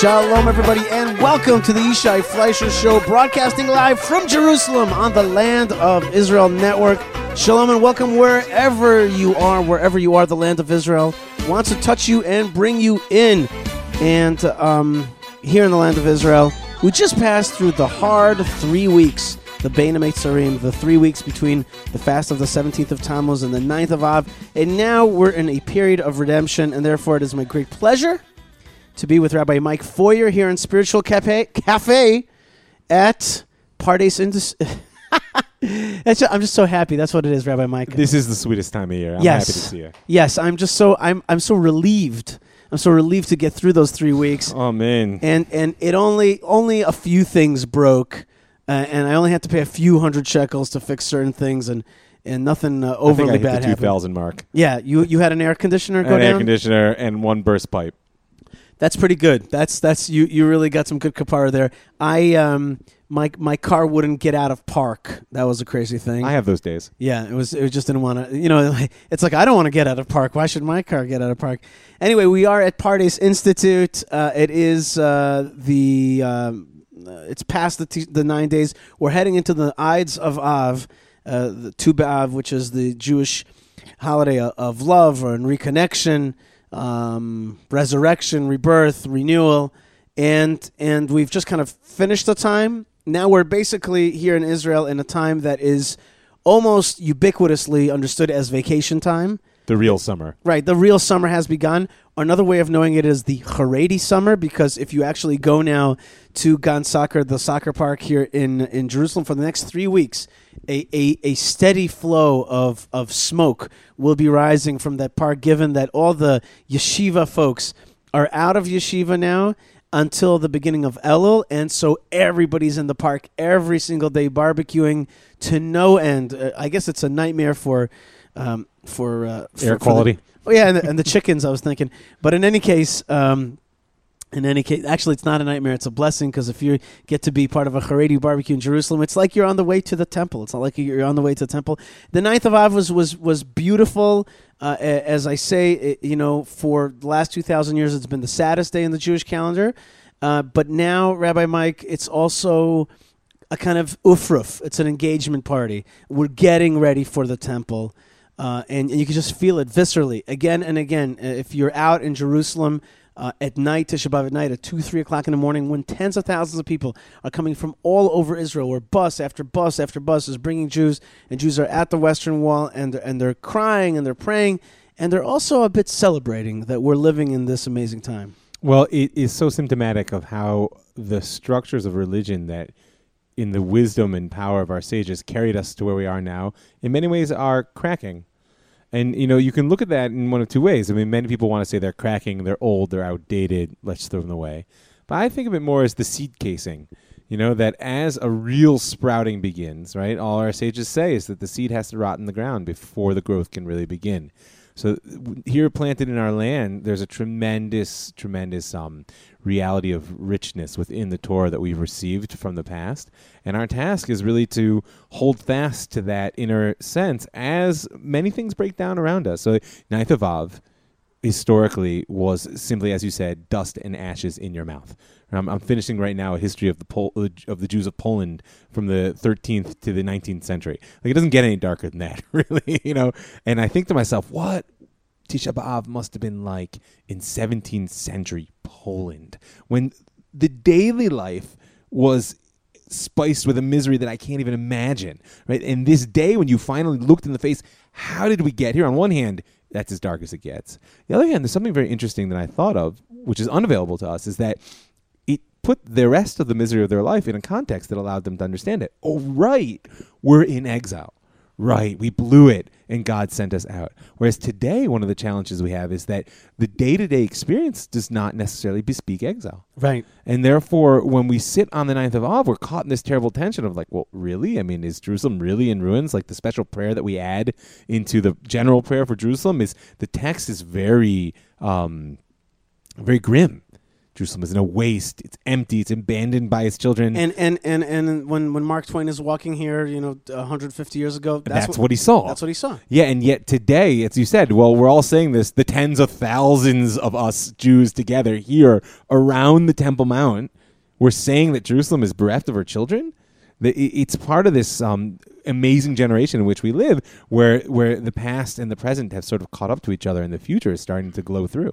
Shalom, everybody, and welcome to the Yishai Fleisher Show, broadcasting live from Jerusalem on the Land of Israel Network. Shalom and welcome wherever you are, wherever you are, the Land of Israel wants to touch you and bring you in. And um, here in the Land of Israel, we just passed through the hard three weeks, the Bein HaMetzarim, the three weeks between the fast of the 17th of Tammuz and the 9th of Av. And now we're in a period of redemption, and therefore it is my great pleasure to be with Rabbi Mike Feuer here in Spiritual Cafe, Cafe at Pardes Indus. That's I'm just so happy. That's what it is, Rabbi Mike. This is the sweetest time of year. I'm yes, happy to see you. yes. I'm just so I'm I'm so relieved. I'm so relieved to get through those three weeks. Oh man. And and it only only a few things broke, uh, and I only had to pay a few hundred shekels to fix certain things, and and nothing uh, I overly I hit bad the two thousand mark. Yeah, you you had an air conditioner go An air conditioner and one burst pipe. That's pretty good. That's that's you. You really got some good kapara there. I um my my car wouldn't get out of park. That was a crazy thing. I have those days. yeah, it was. It was just didn't want to. You know, it's like I don't want to get out of park. Why should my car get out of park? Anyway, we are at Pardes Institute. Uh, it is uh, the. Um, uh, it's past the t- the nine days. We're heading into the Ides of Av, uh, the Tu B'Av, which is the Jewish holiday of, of love or reconnection, um, resurrection, rebirth, renewal, and and we've just kind of finished the time. Now we're basically here in Israel in a time that is almost ubiquitously understood as vacation time. The real summer. Right, the real summer has begun. Another way of knowing it is the Haredi summer, because if you actually go now to Gan Soccer, the soccer park here in, in Jerusalem, for the next three weeks, a, a, a steady flow of, of smoke will be rising from that park, given that all the yeshiva folks are out of yeshiva now until the beginning of Elul, and so everybody's in the park every single day barbecuing to no end. Uh, I guess it's a nightmare for um, for, uh, for Air for the- quality. oh yeah, and the, and the chickens. I was thinking, but in any case, um, in any case, actually, it's not a nightmare. It's a blessing because if you get to be part of a Haredi barbecue in Jerusalem, it's like you're on the way to the temple. It's not like you're on the way to the temple. The ninth of Av was was was beautiful. Uh, as I say, it, you know, for the last two thousand years, it's been the saddest day in the Jewish calendar. Uh, but now, Rabbi Mike, it's also a kind of ufruf. It's an engagement party. We're getting ready for the temple. Uh, and, and you can just feel it viscerally again and again. Uh, If you're out in Jerusalem uh, at night, Tisha B'Av at night, at 2, 3 o'clock in the morning, when tens of thousands of people are coming from all over Israel, where bus after bus after bus is bringing Jews, and Jews are at the Western Wall, and, and they're crying and they're praying, and they're also a bit celebrating that we're living in this amazing time. Well, it is so symptomatic of how the structures of religion that in the wisdom and power of our sages carried us to where we are now in many ways are cracking. And you know, you can look at that in one of two ways. I mean, many people want to say they're cracking, they're old, they're outdated, let's throw them away. But I think of it more as the seed casing. You know, that as a real sprouting begins, right? All our sages say is that the seed has to rot in the ground before the growth can really begin. So here planted in our land, there's a tremendous, tremendous um, reality of richness within the Torah that we've received from the past. And our task is really to hold fast to that inner sense as many things break down around us. So Ninth of Av historically was simply, as you said, dust and ashes in your mouth. And I'm, I'm finishing right now a history of the Pol- uh, of the Jews of Poland from the 13th to the 19th century. Like it doesn't get any darker than that, really, you know. And I think to myself, what Tisha B'av must have been like in 17th century Poland when the daily life was spiced with a misery that I can't even imagine, right? And this day when you finally looked in the face, how did we get here? On one hand, that's as dark as it gets. The other hand, there's something very interesting that I thought of, which is unavailable to us, is that put the rest of the misery of their life in a context that allowed them to understand it. Oh, right, we're in exile. Right, we blew it and God sent us out. Whereas today, one of the challenges we have is that the day to day experience does not necessarily bespeak exile. Right. And therefore, when we sit on the ninth of Av, we're caught in this terrible tension of like, well, really? I mean, is Jerusalem really in ruins? Like the special prayer that we add into the general prayer for Jerusalem is the text is very, um, very grim. Jerusalem is in a waste. It's empty. It's abandoned by its children. And and and and when when Mark Twain is walking here, you know, 150 years ago, that's, that's, what, he saw. That's what he saw. Yeah, and yet today, as you said, well, we're all saying this: the tens of thousands of us Jews together here around the Temple Mount, we're saying that Jerusalem is bereft of her children. It's part of this um, amazing generation in which we live, where where the past and the present have sort of caught up to each other, and the future is starting to glow through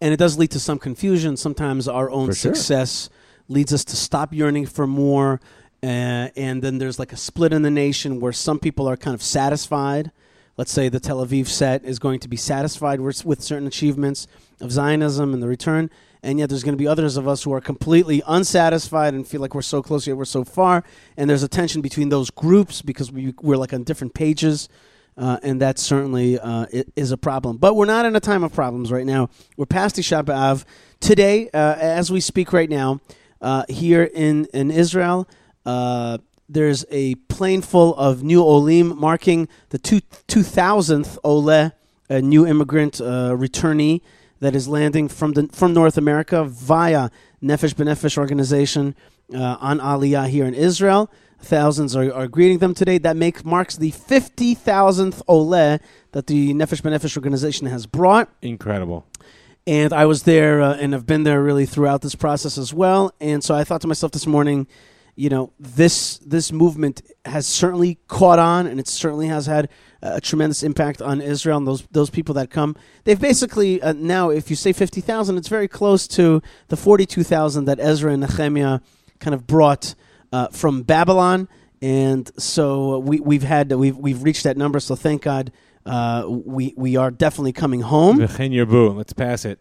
and it does lead to some confusion. Sometimes our own For sure. success leads us to stop yearning for more, uh, and then there's like a split in the nation where some people are kind of satisfied. Let's say the Tel Aviv set is going to be satisfied with, with certain achievements of Zionism and the return, and yet there's going to be others of us who are completely unsatisfied and feel like we're so close yet we're so far. And there's a tension between those groups because we, we're like on different pages uh, and that certainly uh, is a problem. But we're not in a time of problems right now. We're past Tisha B'Av. Today, uh, as we speak right now, uh, here in, in Israel, uh, there's a plane full of new Olim marking the two, 2000th Ole, a new immigrant uh, returnee that is landing from, the, from North America via Nefesh B'Nefesh organization on Aliyah here in Israel. Thousands are, are greeting them today. That makes marks the 50,000th Ole that the Nefesh B'Nefesh organization has brought. Incredible. And I was there uh, and have been there really throughout this process as well. And so I thought to myself this morning, you know, this this movement has certainly caught on, and it certainly has had a tremendous impact on Israel and those those people that come. They've basically uh, now, if you say fifty thousand, it's very close to the forty two thousand that Ezra and Nehemiah kind of brought uh, from Babylon, and so we we've had we've we've reached that number. So thank God, uh, we we are definitely coming home. Let's pass it.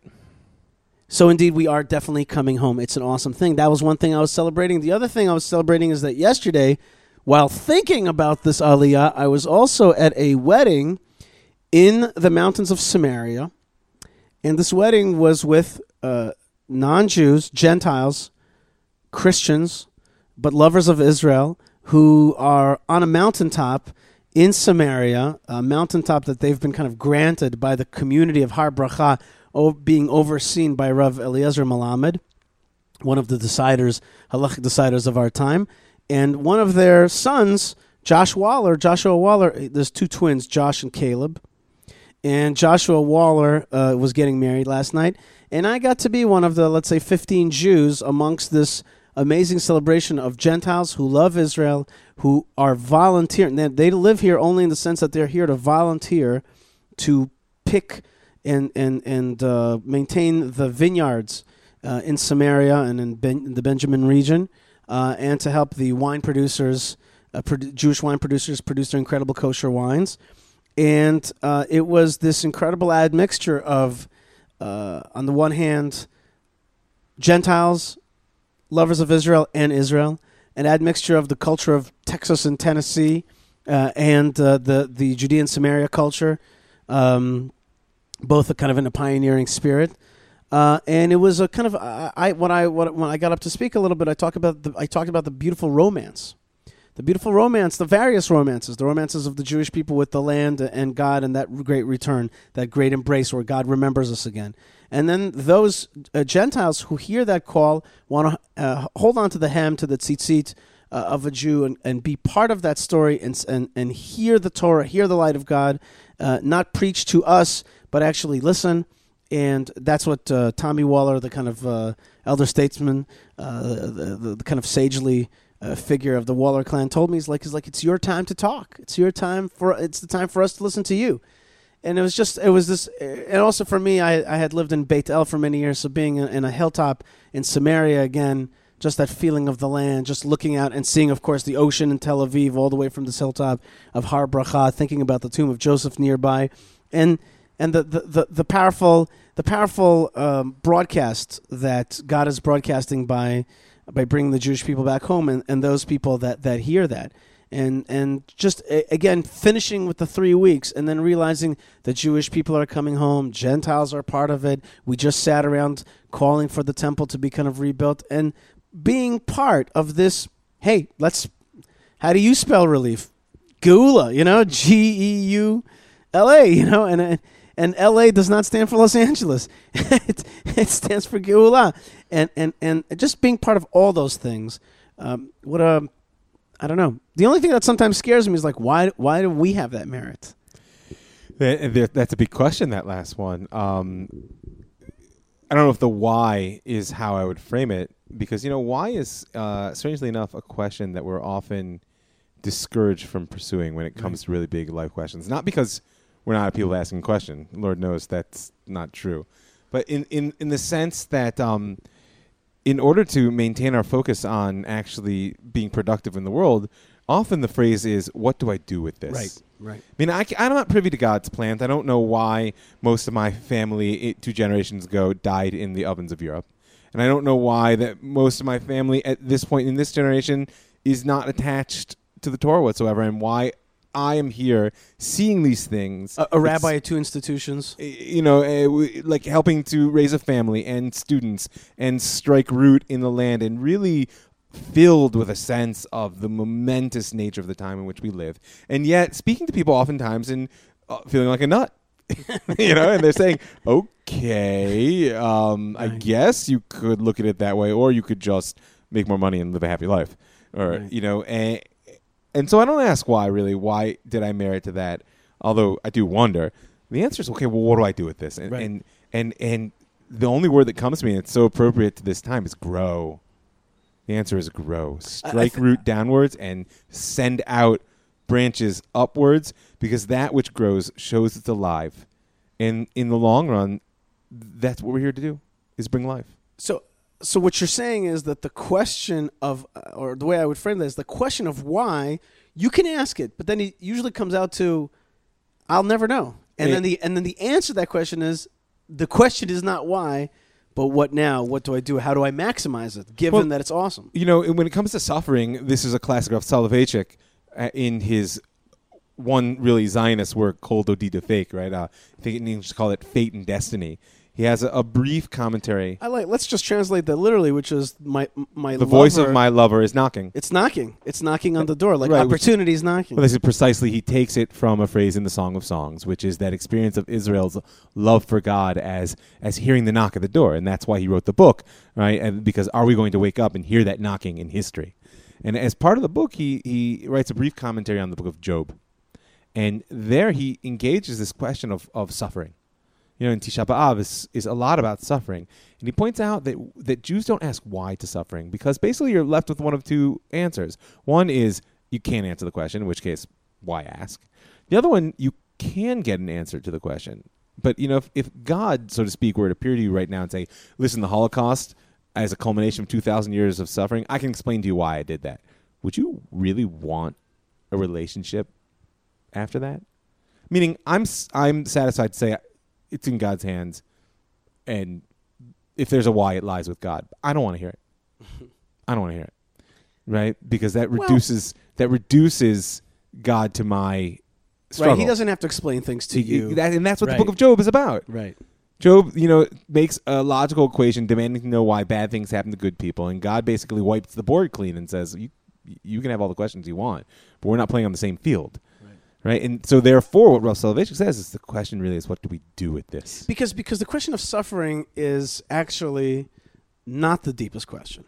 So indeed, we are definitely coming home. It's an awesome thing. That was one thing I was celebrating. The other thing I was celebrating is that yesterday, while thinking about this aliyah, I was also at a wedding in the mountains of Samaria, and this wedding was with uh, non-Jews, Gentiles, Christians, but lovers of Israel who are on a mountaintop in Samaria, a mountaintop that they've been kind of granted by the community of Har Bracha, being overseen by Rav Eliezer Melamed, one of the deciders, halachic deciders of our time, and one of their sons, Josh Waller, Joshua Waller. There's two twins, Josh and Caleb, and Joshua Waller uh, was getting married last night, and I got to be one of the let's say 15 Jews amongst this amazing celebration of Gentiles who love Israel, who are volunteering. They, they live here only in the sense that they're here to volunteer to pick and and and uh, maintain the vineyards uh, in Samaria and in, ben, the Benjamin region, uh, and to help the wine producers, uh, Jewish wine producers, produce their incredible kosher wines. And uh, it was this incredible admixture of, uh, on the one hand, Gentiles lovers of Israel and Israel, an admixture of the culture of Texas and Tennessee uh, and uh, the the Judean Samaria culture, um, both kind of in a pioneering spirit. Uh, and it was a kind of I, I when I when I got up to speak a little bit, I talked about the, I talked about the beautiful romance, the beautiful romance, the various romances, the romances of the Jewish people with the land and God, and that great return, that great embrace where God remembers us again. And then those uh, Gentiles who hear that call want to uh, hold on to the hem, to the tzitzit uh, of a Jew, and, and be part of that story and, and, and hear the Torah, hear the light of God, uh, not preach to us, but actually listen. And that's what uh, Tommy Waller, the kind of uh, elder statesman, the, the, the, kind of sagely figure of the Waller clan, told me. He's like, he's like, it's your time to talk. It's your time for. It's the time for us to listen to you and it was just it was this and also for me i, I had lived in beit el for many years. So being in a hilltop in samaria again just that feeling of the land just looking out and seeing of course the ocean in tel aviv all the way from this hilltop of har bracha thinking about the tomb of joseph nearby. And and the the, the, the powerful the powerful um, broadcast that god is broadcasting by by bringing the jewish people back home and, and those people that that hear that and and just again finishing with the three weeks and then realizing the Jewish people are coming home, Gentiles are part of it. We just sat around calling for the temple to be kind of rebuilt and being part of this. Hey, let's. How do you spell relief? Geula, you know, G E U L A, you know, and and L.A. does not stand for Los Angeles. it, it stands for Geula, and and and just being part of all those things. Um, what a I don't know. The only thing that sometimes scares me is like why why do we have that merit? That- that- That's a big question. That last one. Um, I don't know if the why is how I would frame it because you know why is uh, strangely enough a question that we're often discouraged from pursuing when it comes to really big life questions. Not because we're not people asking question. Lord knows that's not true, but in in in the sense that. Um, in order to maintain our focus on actually being productive in the world, often the phrase is, "What do I do with this?" right. Right. I mean, I, am not privy to God's plans. I don't know why most of my family, it, two generations ago, died in the ovens of Europe. And I don't know why that most of my family at this point in this generation is not attached to the Torah whatsoever, and why I am here seeing these things. A, a rabbi at two institutions. you know, uh, like helping to raise a family and students and strike root in the land and really filled with a sense of the momentous nature of the time in which we live. And yet, speaking to people oftentimes and uh, feeling like a nut. you know, and they're saying, okay, um, I Right. guess you could look at it that way, or you could just make more money and live a happy life. Or, Right. you know, and, and so I don't ask why, really. Why did I merit to that? Although I do wonder. The answer is okay. Well, what do I do with this? And Right. and and and the only word that comes to me, and it's so appropriate to this time, is grow. The answer is grow. Strike thi- root downwards and send out branches upwards, because that which grows shows it's alive. And in the long run, that's what we're here to do: is bring life. So, so what you're saying is that the question of, uh, or the way I would frame that is the question of why you can ask it, but then it usually comes out to, I'll never know, and Yeah. then the and then the answer to that question is the question is not why, but what now? What do I do? How do I maximize it? Given Well, that it's awesome. you know, when it comes to suffering, this is a classic of Soloveitchik uh, in his one really Zionist work, Dodi Dofek, right? Uh, I think in English call it Fate and Destiny. He has a, a brief commentary. I like. Let's just translate that literally, which is my my The voice of my lover is knocking. It's knocking. It's knocking on the door, like Right, which- opportunities knocking. Well, this is precisely, he takes it from a phrase in the Song of Songs, which is that experience of Israel's love for God as as hearing the knock at the door. And that's why he wrote the book, right? And because are we going to wake up and hear that knocking in history? And as part of the book, he, he writes a brief commentary on the book of Job. And there he engages this question of, of suffering. You know, in Tisha B'Av is, is a lot about suffering. And he points out that, that Jews don't ask why to suffering because basically you're left with one of two answers. One is you can't answer the question, in which case, why ask? The other one, you can get an answer to the question. But, you know, if, if God, so to speak, were to appear to you right now and say, listen, the Holocaust as a culmination of 2,000 years of suffering, I can explain to you why I did that. Would you really want a relationship after that? Meaning, I'm I'm satisfied to say it's in God's hands, and if there's a why, it lies with God. I don't want to hear it. I don't want to hear it, right? Because that Well- reduces that reduces God to my struggle. right. He doesn't have to explain things to you. that- and that's what Right. the Book of Job is about. right. Job, you know, makes a logical equation demanding to know why bad things happen to good people, and God basically wipes the board clean and says, "You, you can have all the questions you want, but we're not playing on the same field." Right. And so, therefore, what Russell Soloveitchik says is the question really is, what do we do with this? Because because the question of suffering is actually not the deepest question.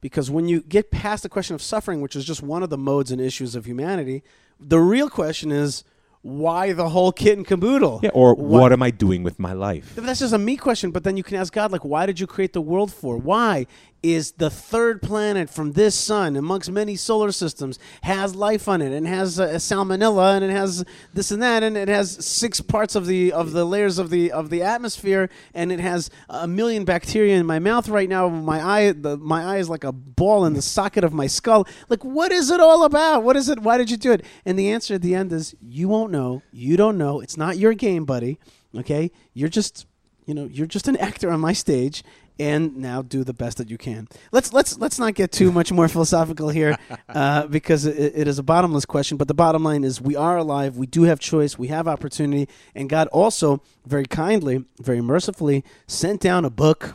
Because when you get past the question of suffering, which is just one of the modes and issues of humanity, the real question is why the whole kit and caboodle? Yeah. Or Why- what am I doing with my life? That's just a me question, but then you can ask God, like, why did you create the world for? Why is the third planet from this sun, amongst many solar systems, has life on it, and has uh, salmonella, and it has this and that, and it has six parts of the of the layers of the of the atmosphere, and it has a million bacteria in my mouth right now. My eye, the, my eye is like a ball in the socket of my skull. Like, what is it all about? What is it? Why did you do it? And the answer at the end is, you won't know. You don't know. It's not your game, buddy. Okay, you're just you know you're just an actor on my stage and now do the best that you can let's let's let's not get too much more philosophical here uh, because it, it is a bottomless question but the bottom line is we are alive we do have choice we have opportunity and god also very kindly very mercifully sent down a book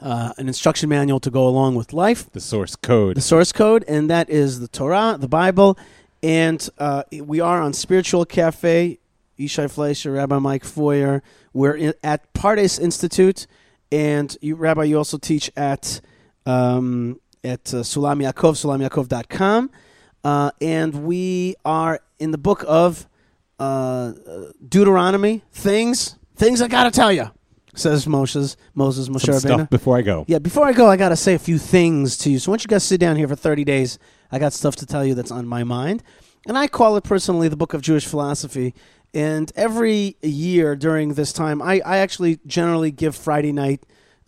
uh, an instruction manual to go along with life The source code. the source code, and that is the Torah, the Bible, and uh, we are on Spiritual Cafe Yishai Fleisher, Rabbi Mike Feuer. We're in, at Pardes Institute, and you, Rabbi, you also teach at um, at uh, Sulam Yaakov, sulamyaakov.com. Uh, and we are in the book of uh, Deuteronomy, things, things I got to tell you, says Moses, Moses, Moshe Some Rabbeinu. stuff before I go. Yeah, before I go, I got to say a few things to you. So once you guys sit down here for 30 days, I got stuff to tell you that's on my mind. And I call it personally the Book of Jewish Philosophy. And every year during this time, I, I actually generally give Friday night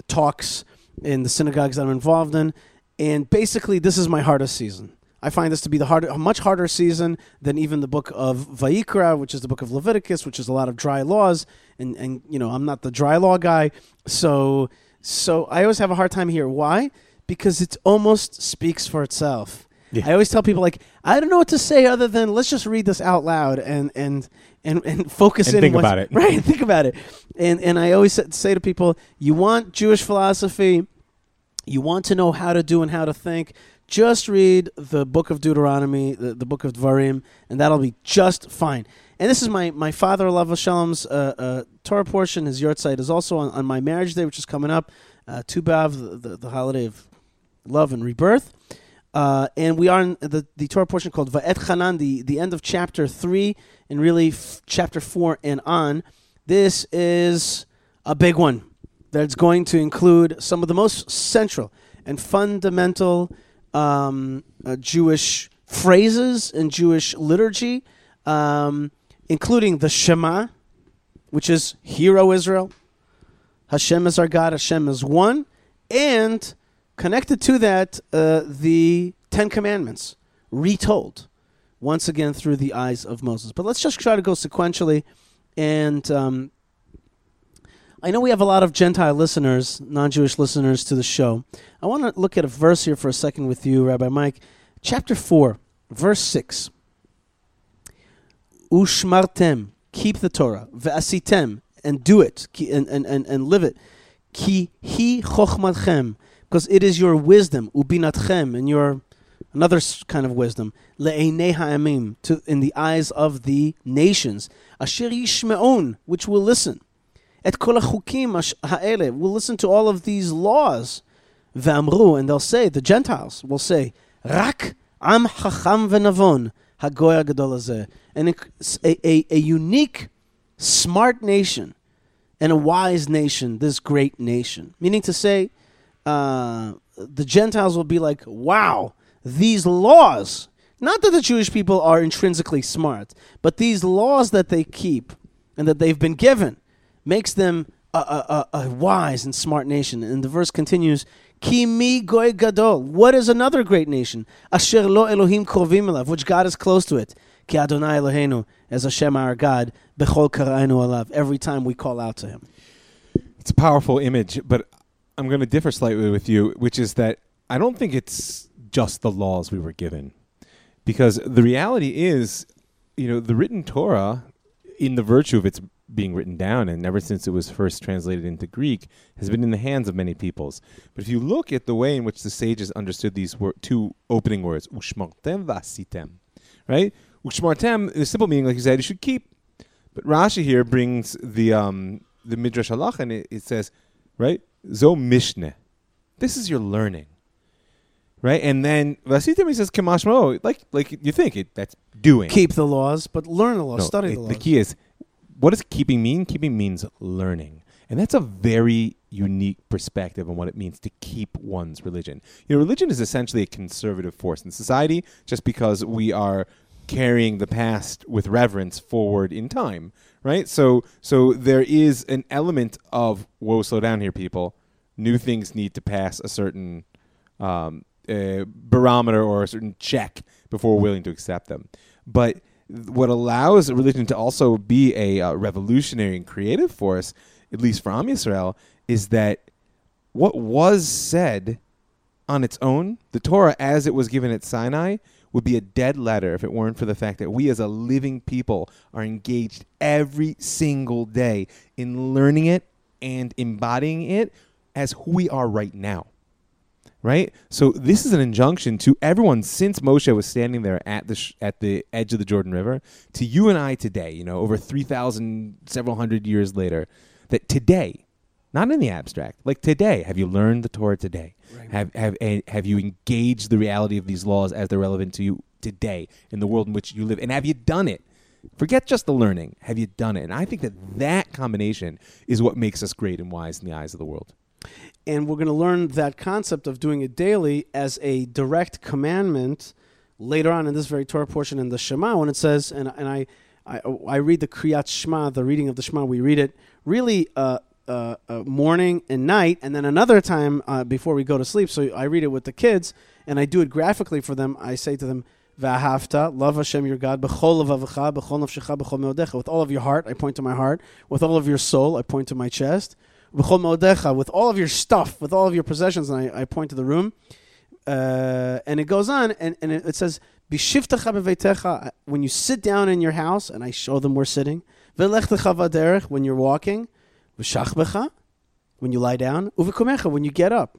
talks in the synagogues that I'm involved in. And basically, this is my hardest season. I find this to be the hard, a much harder season than even the book of Vayikra, which is the book of Leviticus, which is a lot of dry laws. And, and you know, I'm not the dry law guy. So, so I always have a hard time here. Why? Because it almost speaks for itself. Yeah. I always tell people like I don't know what to say other than let's just read this out loud and and and, and focus And in think about it. right think about it and and I always say to people you want Jewish philosophy you want to know how to do and how to think just read the book of Deuteronomy the, the book of Dvarim and that'll be just fine and this is my my father alav hashalom's uh, uh, Torah portion his yahrzeit is also on, on my marriage day which is coming up uh, Tu B'Av the, the, the holiday of love and rebirth uh, and we are in the, the Torah portion called Va'et the, the end of chapter 3, and really f- chapter 4 and on. This is a big one that's going to include some of the most central and fundamental um, uh, Jewish phrases and Jewish liturgy, um, including the Shema, which is Hear, O Israel, Hashem is our God, Hashem is one, and connected to that, uh, the Ten Commandments, retold once again through the eyes of Moses. But let's just try to go sequentially. And um, I know we have a lot of Gentile listeners, non Jewish listeners to the show. I want to look at a verse here for a second with you, Rabbi Mike. Chapter 4, verse 6. Ushmartem, keep the Torah, ve'asitem, and do it, and, and, and, and live it. Ki hi chochmatchem, because it is your wisdom, ubinatchem, and your another kind of wisdom, le'enei ha'amim, to in the eyes of the nations, asher yishme'on, which will listen. Et kol hachukim ha'ele, will listen to all of these laws. Ve'amru, and they'll say, the Gentiles will say, rak am chacham v'navon, hagoy agadol hazeh. And a, a, a unique, smart nation and a wise nation, this great nation. Meaning to say, uh, the Gentiles will be like, wow, these laws, not that the Jewish people are intrinsically smart, but these laws that they keep and that they've been given makes them a, a, a, a wise and smart nation. And the verse continues, Ki mi goy gadol. What is another great nation? Asher lo Elohim krovim elav, which God is close to it. Ki Adonai Eloheinu, as Hashem our God, bechol karainu alav. Every time we call out to Him. It's a powerful image, but I'm going to differ slightly with you, which is that I don't think it's just the laws we were given. Because the reality is, you know, the written Torah, in the virtue of its being written down, and ever since it was first translated into Greek, has been in the hands of many peoples. But if you look at the way in which the sages understood these wor- two opening words, ushmartem vasitem, right? Ushmartem, the simple meaning, like you said, you should keep. But Rashi here brings the um, the Midrash Halach, and it, it says, right, zo mishne. This is your learning, right? And then Vasitem he says kamashmo, like like you think it that's doing. Keep the laws, but learn the laws, No, study it- the laws. the key is, what does keeping mean? Keeping means learning. And that's a very unique perspective on what it means to keep one's religion. You know, religion is essentially a conservative force in society just because we are carrying the past with reverence forward in time, right? So so there is an element of whoa, slow down here, people. New things need to pass a certain um, uh, barometer or a certain check before we're willing to accept them. But what allows religion to also be a uh, revolutionary and creative force, at least for Am Yisrael, is that what was said on its own, the Torah as it was given at Sinai, would be a dead letter if it weren't for the fact that we as a living people are engaged every single day in learning it and embodying it as who we are right now right? So this is an injunction to everyone since Moshe was standing there at the sh- at the edge of the Jordan River to you and I today, you know, over 3000 several hundred years later, that today, not in the abstract, like today, have you learned the Torah today? Right. Have have have you engaged the reality of these laws as they're relevant to you today in the world in which you live? And have you done it? Forget just the learning. Have you done it? And I think that that combination is what makes us great and wise in the eyes of the world. and we're going to learn that concept of doing it daily as a direct commandment later on in this very Torah portion in the Shema when it says, and, and I, I, I read the Kriyat Shema, the reading of the Shema, we read it really uh, uh, uh, morning and night, and then another time uh, before we go to sleep. So I read it with the kids, and I do it graphically for them. I say to them, V'ahavta, love Hashem your God, b'chol levavecha, b'chol nafshecha, b'chol meodecha. With all of your heart, I point to my heart. With all of your soul, I point to my chest. B'chol meodecha, with all of your stuff, with all of your possessions, and I, I point to the room. Uh, and it goes on, and, and it, says, B'shivtecha b'veitecha, when you sit down in your house, and I show them we're sitting. V'lechtecha v'derech, when you're walking. V'shachbecha, when you lie down. Uv'kumecha, when you get up.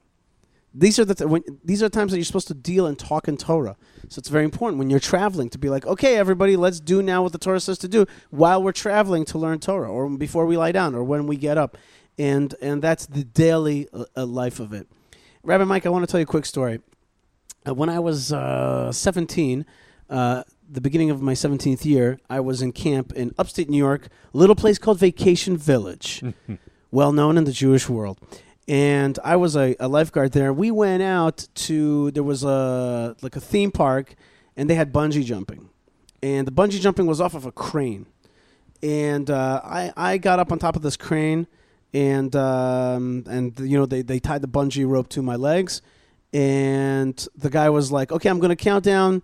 These are the th- when, these are times that you're supposed to deal and talk in Torah. So it's very important when you're traveling to be like, okay, everybody, let's do now what the Torah says to do while we're traveling to learn Torah, or before we lie down, or when we get up, and and that's the daily uh, uh, life of it. Rabbi Mike, I want to tell you a quick story. Uh, when I was uh, 17, uh, the beginning of my 17th year, I was in camp in upstate New York, a little place called Vacation Village, well known in the Jewish world. And I was a, a lifeguard there. We went out to there was a like a theme park, and they had bungee jumping, and the bungee jumping was off of a crane, and uh, I I got up on top of this crane, and um, and you know they they tied the bungee rope to my legs, and the guy was like, okay, I'm gonna count down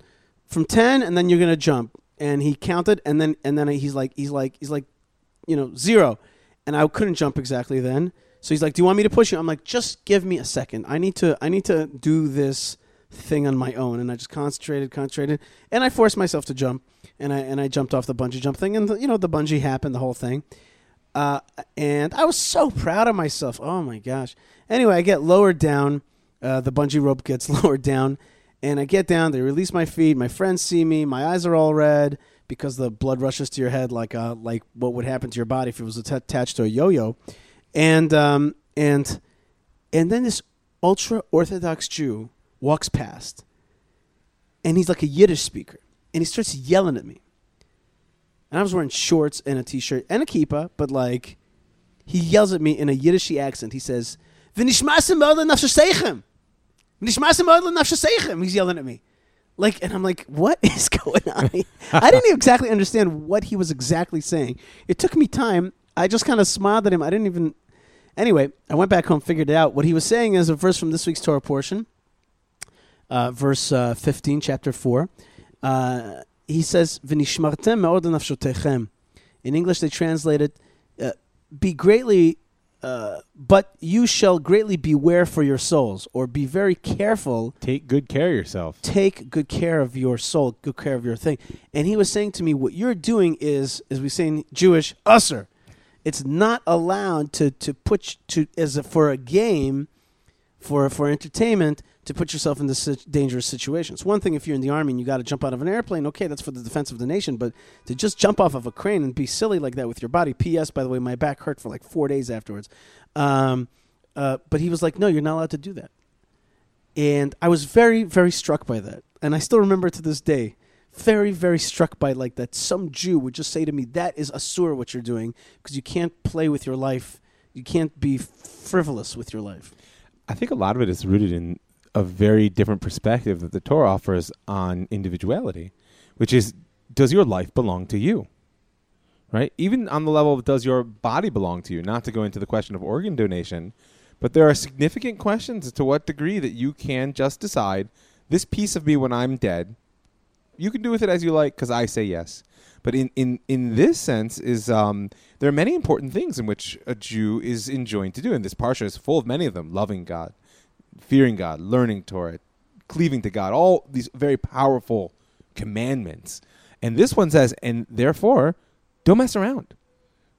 from ten, and then you're gonna jump, and he counted, and then and then he's like he's like he's like, you know zero, and I couldn't jump exactly then. So he's like, "Do you want me to push you?" I'm like, "Just give me a second. I need to. I need to do this thing on my own." And I just concentrated, concentrated, and I forced myself to jump. And I and I jumped off the bungee jump thing, and the, you know the bungee happened, the whole thing. Uh, and I was so proud of myself. Oh my gosh! Anyway, I get lowered down. Uh, the bungee rope gets lowered down, and I get down. They release my feet. My friends see me. My eyes are all red because the blood rushes to your head, like uh, like what would happen to your body if it was att- attached to a yo-yo and um, and and then this ultra orthodox Jew walks past, and he's like a Yiddish speaker, and he starts yelling at me. And I was wearing shorts and a t-shirt and a kippah, but like, he yells at me in a Yiddishy accent. He says, "V'nishmasim ma'od nafshasechem, nafshasechem." He's yelling at me, like, and I'm like, "What is going on?" I didn't exactly understand what he was exactly saying. It took me time. I just kind of smiled at him. I didn't even Anyway, I went back home, figured it out. What he was saying is a verse from this week's Torah portion, uh, verse uh, 15, chapter 4. Uh, he says. In English, they translate it, uh, be greatly, uh, but you shall greatly beware for your souls, or be very careful. Take good care of yourself. Take good care of your soul, good care of your thing. And he was saying to me, what you're doing is, as we say in Jewish, usser it's not allowed to to put to as a, for a game for for entertainment to put yourself in this dangerous situation. It's one thing if you're in the army and you got to jump out of an airplane. Okay, that's for the defense of the nation. But to just jump off of a crane and be silly like that with your body. P.S. By the way, my back hurt for like four days afterwards. Um, uh, but he was like, "No, you're not allowed to do that." And I was very, very struck by that, and I still remember to this day very, very struck by like that. Some Jew would just say to me, "That is asur what you're doing because you can't play with your life. You can't be frivolous with your life." I think a lot of it is rooted in a very different perspective that the Torah offers on individuality, which is does your life belong to you? Right? Even on the level of does your body belong to you? Not to go into the question of organ donation, but there are significant questions as to what degree that you can just decide this piece of me when I'm dead you can do with it as you like because I say yes. But in, in, in this sense, is um, there are many important things in which a Jew is enjoined to do, and this parsha is full of many of them: loving God, fearing God, learning Torah, cleaving to God. All these very powerful commandments. And this one says, and therefore, don't mess around.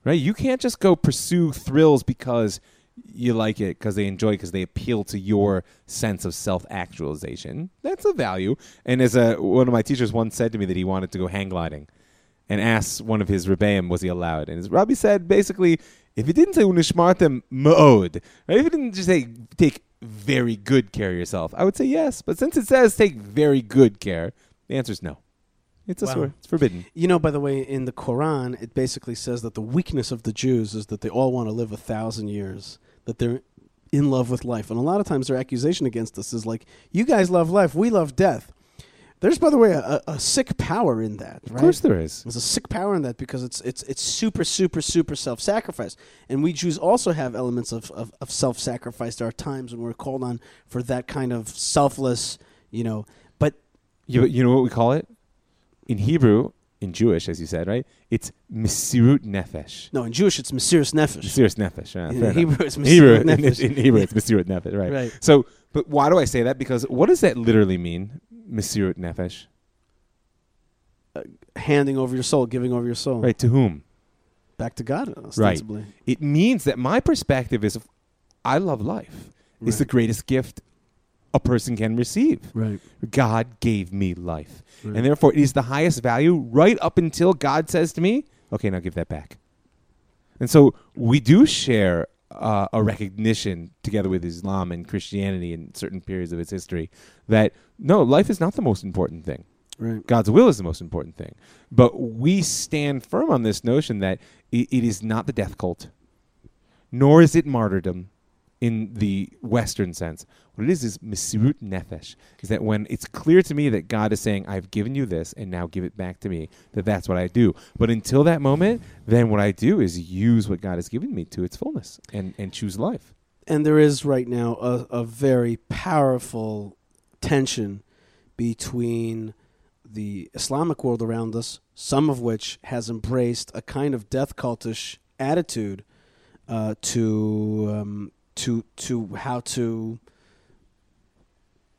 Right? You can't just go pursue thrills because you like it because they enjoy because they appeal to your sense of self actualization. That's a value. And as a one of my teachers once said to me that he wanted to go hang gliding, and asked one of his rebbeim was he allowed, and his rabbi said basically if he didn't say unishmartem ma'od, right? If he didn't just say take very good care of yourself, I would say yes. But since it says take very good care, the answer is no. It's a Wow. swear. It's forbidden. You know, by the way, in the Quran, it basically says that the weakness of the Jews is that they all want to live a thousand years, that they're in love with life. And a lot of times their accusation against us is like, you guys love life, we love death. There's, by the way, a, a sick power in that, Right? Of course there is. There's a sick power in that because it's it's it's super super super self-sacrifice, and we Jews also have elements of, of, of self-sacrifice. There are times when we're called on for that kind of selfless, you know. But You, you know what we call it? In Hebrew, in Jewish, as you said, right? It's misirut nefesh. no, in Jewish it's Mesiris Nefesh. Misirut nefesh. Yeah, In enough. Hebrew it's In Hebrew, Mesiris in, Nefesh. in Hebrew, it's misirut nefesh, right. Right. So, but why do I say that? Because what does that literally mean? Misirut nefesh. handing over your soul, giving over your soul, Right. To whom? back to God, ostensibly. It means that my perspective is I love life. It's the greatest gift a person can receive. Right. God gave me life. Right. And therefore, it is the highest value right up until God says to me, okay, now give that back. And so we do share uh, a recognition together with Islam and Christianity in certain periods of its history that no, life is not the most important thing. Right. God's will is the most important thing. But we stand firm on this notion that i it is not the death cult, nor is it martyrdom in the Western sense. What it is is misirut nefesh, is that when it's clear to me that God is saying, I've given you this and now give it back to me, that that's what I do. But until that moment, then what I do is use what God has given me to its fullness and, and choose life. And there is right now a, a very powerful tension between the Islamic world around us, some of which has embraced a kind of death cultish attitude uh, to um, to to how to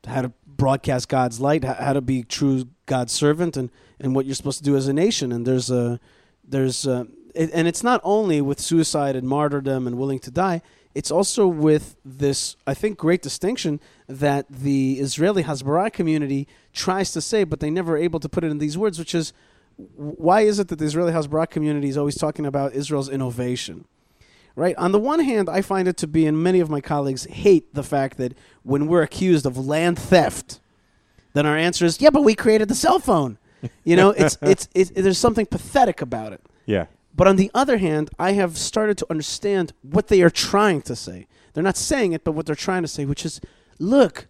how to broadcast God's light, how, to be true God's servant, and, and what you're supposed to do as a nation. And there's a there's a, it, and it's not only with suicide and martyrdom and willing to die. It's also with this, I think, great distinction that the Israeli Hasbara community tries to say, but they never are able to put it in these words, which is why is it that the Israeli Hasbara community is always talking about Israel's innovation? Right? On the one hand, I find it to be, and many of my colleagues hate the fact that when we're accused of land theft, then our answer is, yeah, but we created the cell phone. You know, it's, it's, it's, there's something pathetic about it. Yeah. But on the other hand, I have started to understand what they are trying to say. They're not saying it, but what they're trying to say, which is, look,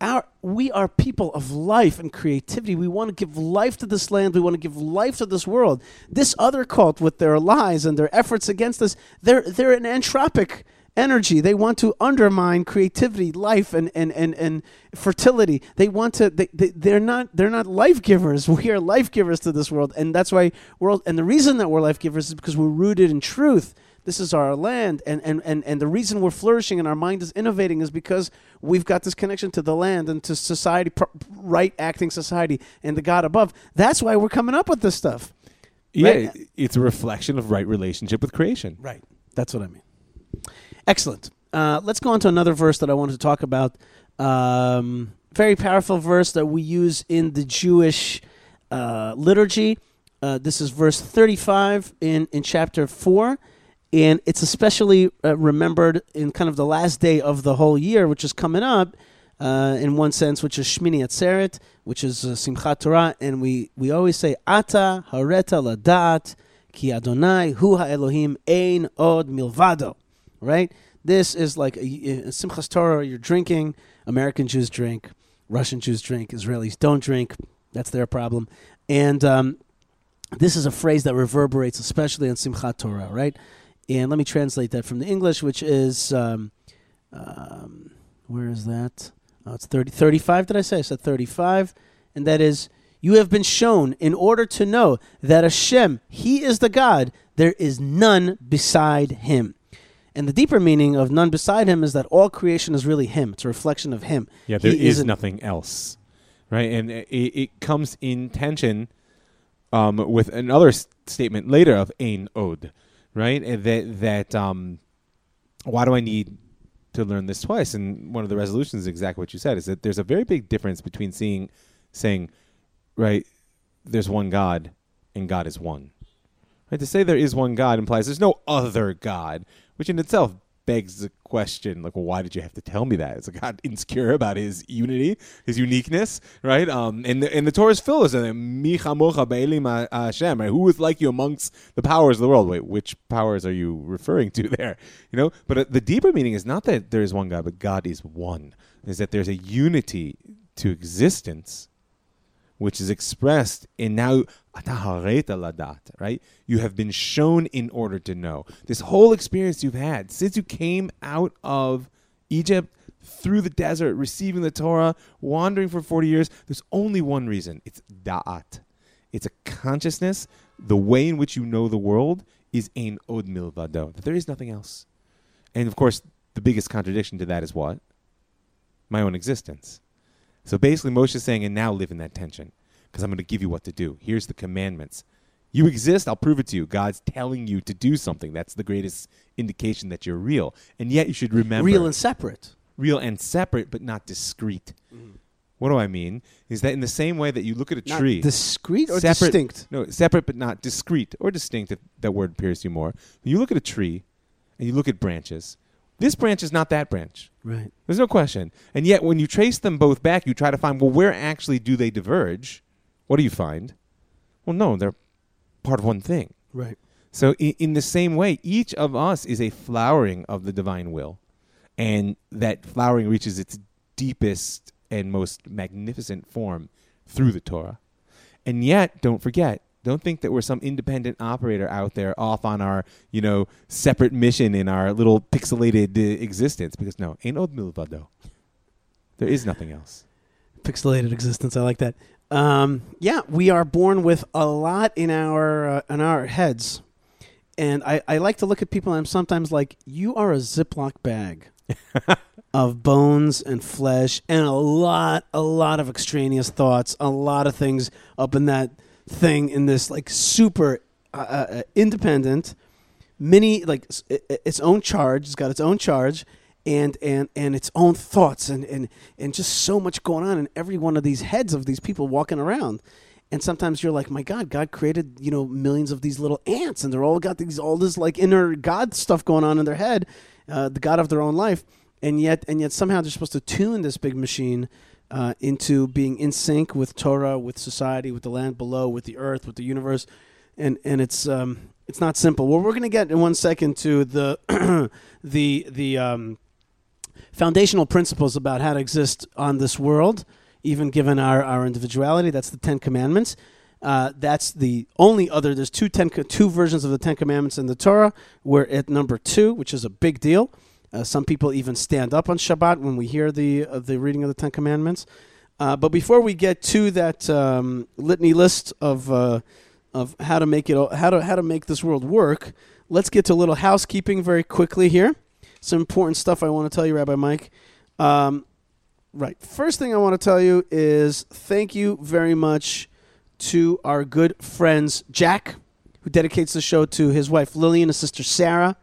our we are people of life and creativity. We want to give life to this land. We want to give life to this world. This other cult, with their lies and their efforts against us, they're they're an entropic energy. They want to undermine creativity, life, and and and, and fertility. They want to. They, they they're not they're not life givers. We are life givers to this world, and that's why world. And the reason that we're life givers is because we're rooted in truth. This is our land, and, and, and, and the reason we're flourishing and our mind is innovating is because we've got this connection to the land and to society, right acting society, and the God above. That's why we're coming up with this stuff. Yeah, it's a reflection of right relationship with creation. Right. That's what I mean. Excellent. Uh, let's go on to another verse that I wanted to talk about. Um, very powerful verse that we use in the Jewish uh, liturgy. Uh, this is verse 35 in, in chapter 4. And it's especially uh, remembered in kind of the last day of the whole year, which is coming up uh, in one sense, which is Shmini Atzeret, which is uh, Simchat Torah. And we, we always say, Ata hareta ladat ki Adonai hu ha'elohim ein od milvado. Right? This is like a, a Simchas Torah, you're drinking. American Jews drink. Russian Jews drink. Israelis don't drink. That's their problem. And um, this is a phrase that reverberates, especially on Simchat Torah, right? And let me translate that from the English, which is, um, um, where is that? Oh, it's 30, 35, did I say? I said 35. And that is, you have been shown in order to know that Hashem, He is the God, there is none beside Him. And the deeper meaning of none beside Him is that all creation is really Him. It's a reflection of Him. Yeah, there He is nothing else, right? And it, it comes in tension um, with another s- statement later of ein od, right? That that um, why do I need to learn this twice? And one of the resolutions is exactly what you said: is that there's a very big difference between seeing, saying, right, there's one God, and God is one. Right? To say there is one God implies there's no other God, which in itself begs the question like well why did you have to tell me that? It's a god insecure about his unity his uniqueness right? Um and the, and the torah is filled with Hashem, right? who is like you amongst the powers of the world? Wait which powers are you referring to there? You know but uh, the deeper meaning is not that there is one god but god is one. Is that there's a unity to existence which is expressed in now right? You have been shown in order to know. This whole experience you've had since you came out of Egypt through the desert, receiving the Torah, wandering for 40 years, there's only one reason. It's da'at. It's a consciousness. The way in which you know the world is ein od milvado. That there is nothing else. And of course, the biggest contradiction to that is what? My own existence. So basically, Moshe is saying, and now live in that tension because I'm going to give you what to do. Here's the commandments. You exist, I'll prove it to you. God's telling you to do something. That's the greatest indication that you're real. And yet you should remember real and separate. Real and separate, but not discrete. Mm. What do I mean? Is that in the same way that you look at a not tree, discrete or separate, distinct? No, separate but not discrete or distinct. If that word appears to you more. When you look at a tree, and you look at branches, this branch is not that branch. Right. There's no question. And yet, when you trace them both back, you try to find well, where actually do they diverge? What do you find? Well, no, they're part of one thing. Right. So, in, in the same way, each of us is a flowering of the divine will, and that flowering reaches its deepest and most magnificent form through the Torah. And yet, don't forget, don't think that we're some independent operator out there off on our, you know, separate mission in our little pixelated uh, existence. Because no, ein od milvado. There is nothing else. Pixelated existence. I like that. Um, yeah, we are born with a lot in our uh, in our heads, and I, I like to look at people and I'm sometimes like, you are a Ziploc bag. of bones and flesh and a lot a lot of extraneous thoughts a lot of things up in that thing in this like super uh, uh, uh independent mini like its own charge. It's got its own charge and and and its own thoughts and and and just so much going on in every one of these heads of these people walking around. And sometimes you're like, my God, God created you know millions of these little ants, and they're all got these all this like inner God stuff going on in their head, uh, the God of their own life, and yet and yet somehow they're supposed to tune this big machine uh, into being in sync with Torah, with society, with the land below, with the earth, with the universe, and and it's um, it's not simple. Well, we're going to get in one second to the the the um, foundational principles about how to exist on this world, even given our our individuality. That's the Ten Commandments. Uh, that's the only other. There's two ten two versions of the Ten Commandments in the Torah. We're at number two, which is a big deal. Uh, some people even stand up on Shabbat when we hear the uh, the reading of the Ten Commandments. Uh, but before we get to that um, litany list of uh, of how to make it how to how to make this world work, let's get to a little housekeeping very quickly here. Some important stuff I want to tell you, Rabbi Mike. Um, right, first thing I want to tell you is thank you very much to our good friends Jack, who dedicates the show to his wife Lillian and his sister Sarah.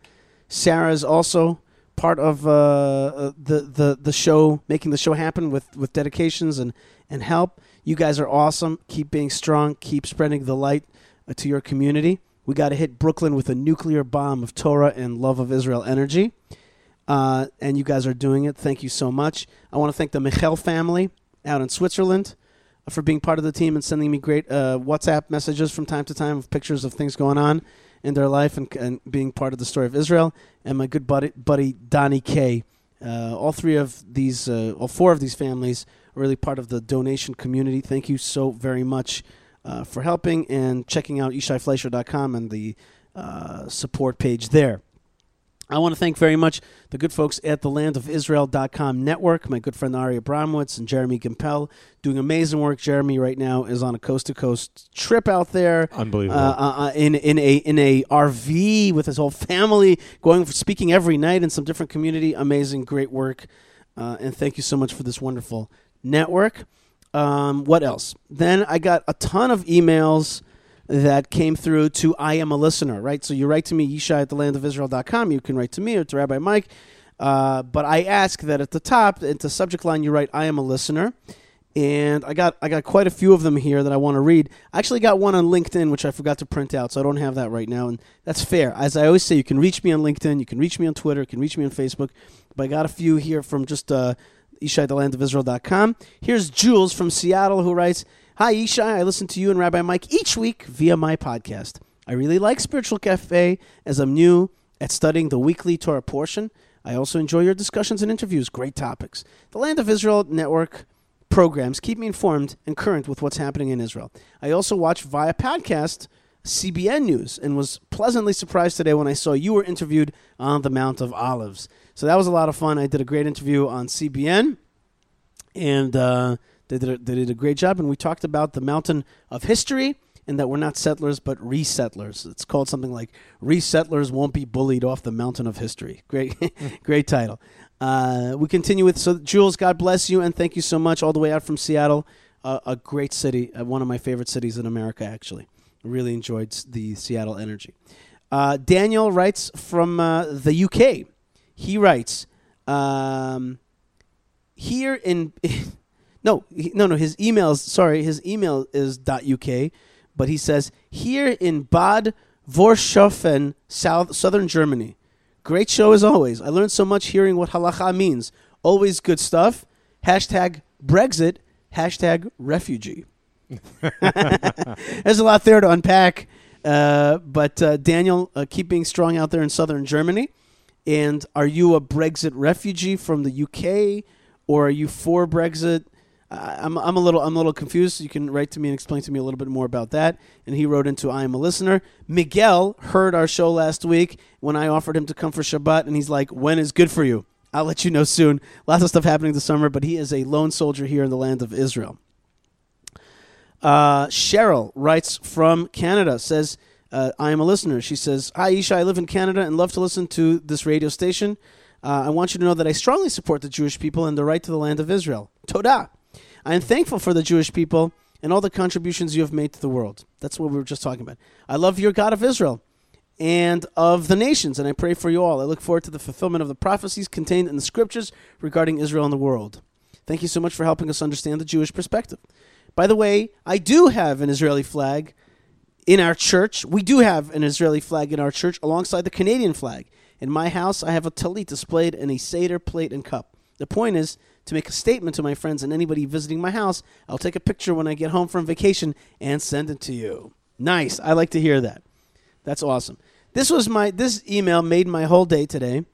Sarah is also part of uh, uh, the, the the show, making the show happen with, with dedications and, and help. You guys are awesome. Keep being strong. Keep spreading the light uh, to your community. We got to hit Brooklyn with a nuclear bomb of Torah and love of Israel energy. Uh, and you guys are doing it. Thank you so much. I want to thank the Michel family out in Switzerland for being part of the team and sending me great uh, WhatsApp messages from time to time of pictures of things going on in their life and, and being part of the story of Israel, and my good buddy, buddy Donnie Kay. Uh, all three of these, uh, all four of these families are really part of the donation community. Thank you so very much uh, for helping and checking out YishaiFleisher.com and the uh, support page there. I want to thank very much the good folks at the landofisrael.com network, my good friend Ari Abramowitz and Jeremy Gimpel, doing amazing work. Jeremy right now is on a coast to coast trip out there. Unbelievable. Uh, uh, uh in, in, a, in a RV with his whole family, going for speaking every night in some different community. Amazing, great work. Uh, and thank you so much for this wonderful network. Um, what else? Then I got a ton of emails that came through to I am a listener, right? So you write to me, Yishai at thelandofisrael.com. You can write to me or to Rabbi Mike. Uh, but I ask that at the top, at the subject line, you write I am a listener. And I got I got quite a few of them here that I want to read. I actually got one on LinkedIn which I forgot to print out, so I don't have that right now, and that's fair. As I always say, you can reach me on LinkedIn, you can reach me on Twitter, you can reach me on Facebook. But I got a few here from just uh, Ishai, Here's Jules from Seattle who writes, Hi, Ishai. I listen to you and Rabbi Mike each week via my podcast. I really like Spiritual Cafe as I'm new at studying the weekly Torah portion. I also enjoy your discussions and interviews. Great topics. The Land of Israel Network programs keep me informed and current with what's happening in Israel. I also watch via podcast CBN News and was pleasantly surprised today when I saw you were interviewed on the Mount of Olives. So that was a lot of fun. I did a great interview on CBN, and uh, they, did a, they did a great job. And we talked about the Mountain of History and that we're not settlers but resettlers. It's called something like "Resettlers Won't Be Bullied Off the Mountain of History." Great, great title. Uh, we continue with so Jules. God bless you and thank you so much all the way out from Seattle. Uh, a great city, uh, one of my favorite cities in America. Actually, really enjoyed the Seattle energy. Uh, Daniel writes from uh, the UK. He writes um, here in. no, no, no. His emails. Sorry, his email is .uk, but he says here in Bad Wörishofen, South Southern Germany. Great show as always. I learned so much hearing what halacha means. Always good stuff. Hashtag Brexit. Hashtag refugee. There's a lot there to unpack. Uh, but uh, Daniel, uh, keep being strong out there in southern Germany. And are you a Brexit refugee from the UK, or are you for Brexit? I'm, I'm a little I'm a little confused. You can write to me and explain to me a little bit more about that. And he wrote into I am a listener. Miguel heard our show last week when I offered him to come for Shabbat, and he's like, "When is good for you?" I'll let you know soon. Lots of stuff happening this summer, but he is a lone soldier here in the land of Israel. Uh, Cheryl writes from Canada, says, uh, I am a listener. She says, Hi, Isha. I live in Canada and love to listen to this radio station. Uh, I want you to know that I strongly support the Jewish people and the right to the land of Israel. Todah. I am thankful for the Jewish people and all the contributions you have made to the world. That's what we were just talking about. I love your God of Israel and of the nations, and I pray for you all. I look forward to the fulfillment of the prophecies contained in the scriptures regarding Israel and the world. Thank you so much for helping us understand the Jewish perspective. By the way, I do have an Israeli flag in our church. We do have an Israeli flag in our church alongside the Canadian flag. In my house, I have a talit displayed in a Seder plate and cup. The point is, to make a statement to my friends and anybody visiting my house. I'll take a picture when I get home from vacation and send it to you. Nice. I like to hear that. That's awesome. This was my this email made my whole day today.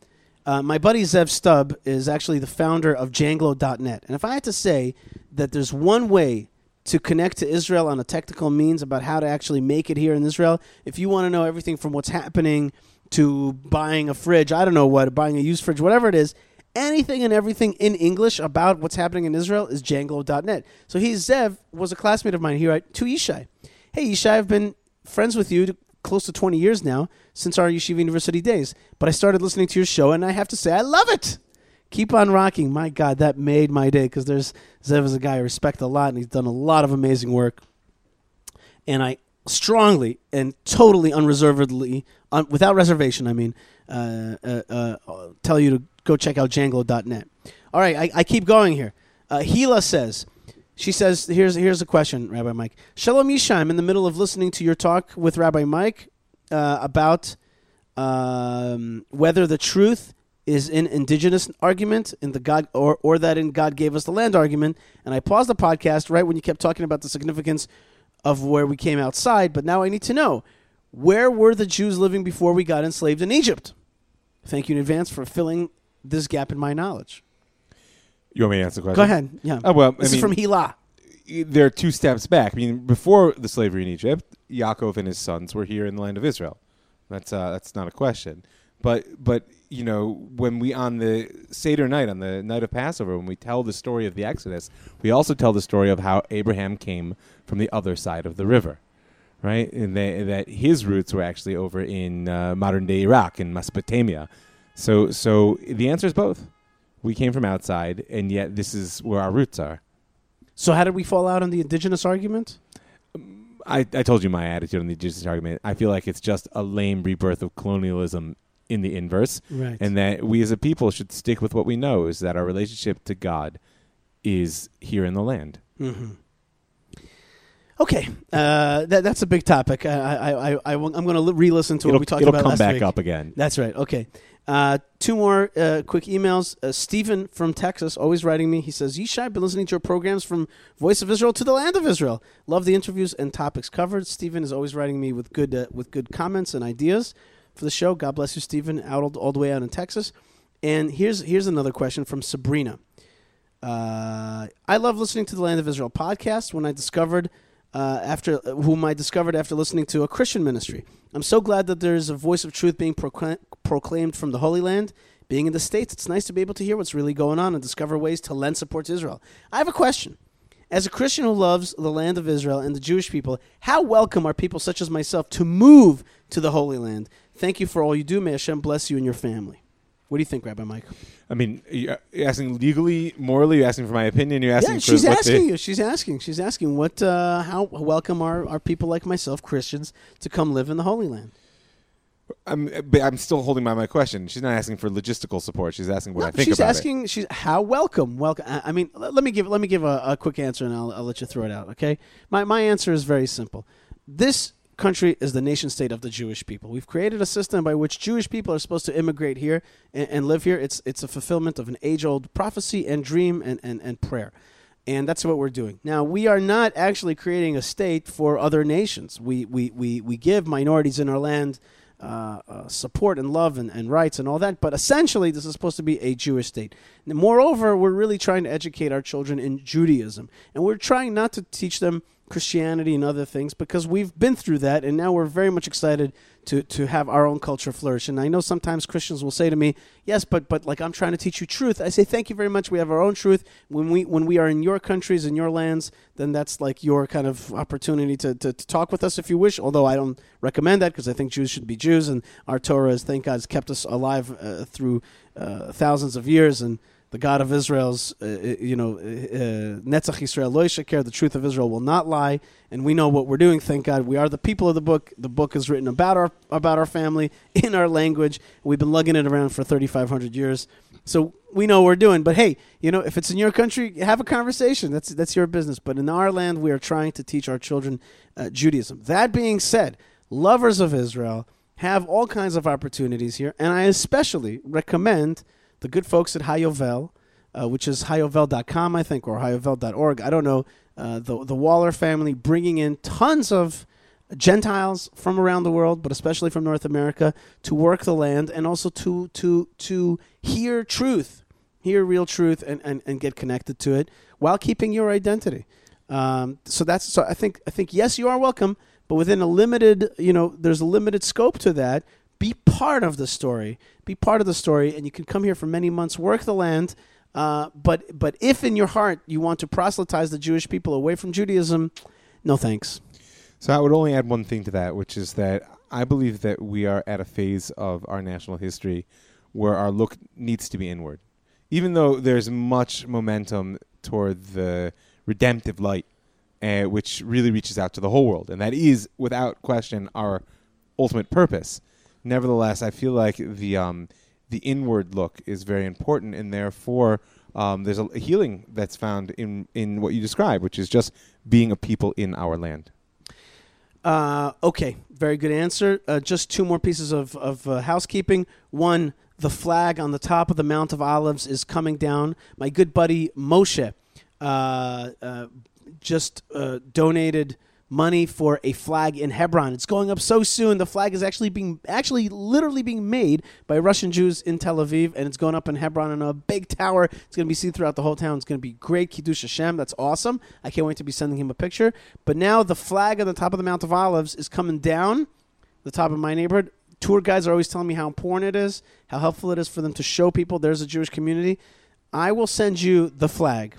Uh, my buddy Zev Stubb is actually the founder of Janglo.net. And if I had to say that there's one way to connect to Israel on a technical means about how to actually make it here in Israel, if you want to know everything from what's happening to buying a fridge, I don't know what, buying a used fridge, whatever it is, anything and everything in English about what's happening in Israel is Janglo.net. So he, Zev, was a classmate of mine here at to Yishai. Hey, Yishai, I've been friends with you close to 20 years now since our Yeshiva University days. But I started listening to your show, and I have to say, I love it. Keep on rocking. My God, that made my day because there's Zev is a guy I respect a lot, and he's done a lot of amazing work. And I strongly and totally unreservedly, un, without reservation, I mean, uh, uh, uh, tell you to go check out Janglo.net. All right, I, I keep going here. Uh, Hila says, she says, here's, here's a question, Rabbi Mike. Shalom Yisha, I'm in the middle of listening to your talk with Rabbi Mike uh, about um, whether the truth is in indigenous argument in the God or, or that in God gave us the land argument. And I paused the podcast right when you kept talking about the significance of where we came outside, but now I need to know where were the Jews living before we got enslaved in Egypt? Thank you in advance for filling this gap in my knowledge. You want me to answer the question? Go ahead. Yeah. Oh well, this I is mean, from Hila. There are two steps back. I mean, before the slavery in Egypt, Yaakov and his sons were here in the land of Israel. That's uh, that's not a question. But but you know when we on the Seder night on the night of Passover when we tell the story of the Exodus, we also tell the story of how Abraham came from the other side of the river, right? And they, that his roots were actually over in uh, modern day Iraq in Mesopotamia. So so the answer is both. We came from outside, and yet this is where our roots are. So how did we fall out on the indigenous argument? I, I told you my attitude on the indigenous argument. I feel like it's just a lame rebirth of colonialism in the inverse, Right. and that we as a people should stick with what we know is that our relationship to God is here in the land. hmm Okay, uh, that, that's a big topic. I, I, I, I, am going to re-listen to what it'll we talked about. it'll come last back week. up again. That's right. Okay. Uh, two more uh, quick emails. Uh, Stephen from Texas, always writing me. He says, Yishai, I've been listening to your programs from Voice of Israel to the Land of Israel. Love the interviews and topics covered. Stephen is always writing me with good uh, with good comments and ideas for the show. God bless you, Stephen, out all, all the way out in Texas. And here's here's another question from Sabrina. Uh, I love listening to the Land of Israel podcast. When I discovered uh, after whom I discovered after listening to a Christian ministry. I'm so glad that there's a voice of truth being procla- proclaimed from the Holy Land. Being in the States, it's nice to be able to hear what's really going on and discover ways to lend support to Israel. I have a question. As a Christian who loves the land of Israel and the Jewish people, how welcome are people such as myself to move to the Holy Land? Thank you for all you do. May Hashem bless you and your family. What do you think, Rabbi Mike? I mean, you're asking legally, morally, you're asking for my opinion, you're asking yeah, she's asking you. She's asking. She's asking what, uh, how welcome are, are people like myself, Christians, to come live in the Holy Land? I'm, but I'm still holding by my question. She's not asking for logistical support. She's asking what No, I think she's about asking. She's how welcome. Welcome. I I mean, let, let me give let me give a, a quick answer, and I'll, I'll let you throw it out. Okay. My my answer is very simple. This country is the nation state of the Jewish people. We've created a system by which Jewish people are supposed to immigrate here and, and live here. It's it's a fulfillment of an age old prophecy and dream and, and, and prayer. And that's what we're doing. Now, we are not actually creating a state for other nations. We, we, we, we give minorities in our land uh, uh, support and love and, and rights and all that, but essentially, this is supposed to be a Jewish state. Moreover, we're really trying to educate our children in Judaism. And we're trying not to teach them Christianity and other things because we've been through that, and now we're very much excited to, to have our own culture flourish. And I know sometimes Christians will say to me, "Yes, but but like I'm trying to teach you truth." I say, "Thank you very much. We have our own truth. When we when we are in your countries and your lands, then that's like your kind of opportunity to, to, to talk with us if you wish. Although I don't recommend that because I think Jews should be Jews, and our Torah, has, thank God, has kept us alive uh, through uh, thousands of years and." The God of Israel's, uh, you know, Netzach Israel lo yishaker, the truth of Israel will not lie, and we know what we're doing. Thank God, we are the people of the book. The book is written about our about our family in our language. We've been lugging it around for 3,500 years, so we know what we're doing. But hey, you know, if it's in your country, have a conversation. That's that's your business. But in our land, we are trying to teach our children uh, Judaism. That being said, lovers of Israel have all kinds of opportunities here, and I especially recommend the good folks at Hayovel, uh, which is hayovel.com, I think, or hayovel.org. I don't know. Uh, the the Waller family bringing in tons of Gentiles from around the world, but especially from North America, to work the land and also to to to hear truth, hear real truth, and, and, and get connected to it while keeping your identity. Um, so that's so I think I think yes, you are welcome, but within a limited, you know, there's a limited scope to that. Be part of the story. Be part of the story, and you can come here for many months, work the land. Uh, but but if in your heart you want to proselytize the Jewish people away from Judaism, no thanks. So I would only add one thing to that, which is that I believe that we are at a phase of our national history where our look needs to be inward. Even though there's much momentum toward the redemptive light, uh, which really reaches out to the whole world, and that is, without question, our ultimate purpose. Nevertheless, I feel like the um, the inward look is very important, and therefore um, there's a, healing that's found in in what you describe, which is just being a people in our land. Uh, okay, very good answer. Uh, just two more pieces of, of uh, housekeeping. One, the flag on the top of the Mount of Olives is coming down. My good buddy Moshe uh, uh, just uh, donated money for a flag in Hebron. It's going up so soon. The flag is actually being actually literally being made by Russian Jews in Tel Aviv, and it's going up in Hebron in a big tower. It's going to be seen throughout the whole town. It's going to be great. Kiddush Hashem. That's awesome. I can't wait to be sending him a picture. But now the flag on the top of the Mount of Olives is coming down the top of my neighborhood. Tour guides are always telling me how important it is, how helpful it is for them to show people there's a Jewish community. I will send you the flag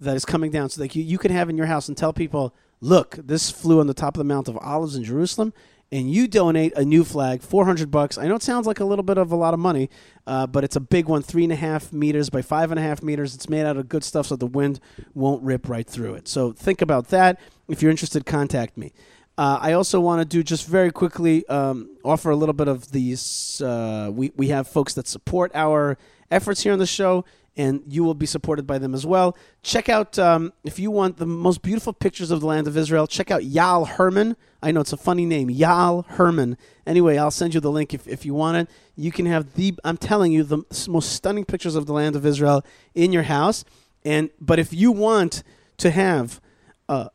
that is coming down so that you, you can have in your house and tell people, look, this flew on the top of the Mount of Olives in Jerusalem, and you donate a new flag, 400 bucks. I know it sounds like a little bit of a lot of money, uh, but it's a big one, three and a half meters by five and a half meters. It's made out of good stuff so the wind won't rip right through it. So think about that. If you're interested, contact me. Uh, I also want to do just very quickly um, offer a little bit of these. Uh, we we have folks that support our efforts here on the show, and you will be supported by them as well. Check out um, if you want the most beautiful pictures of the land of Israel. Check out Yal Herman. I know it's a funny name, Yal Herman. Anyway, I'll send you the link if, if you want it. You can have the I'm telling you the most stunning pictures of the land of Israel in your house. And but if you want to have uh,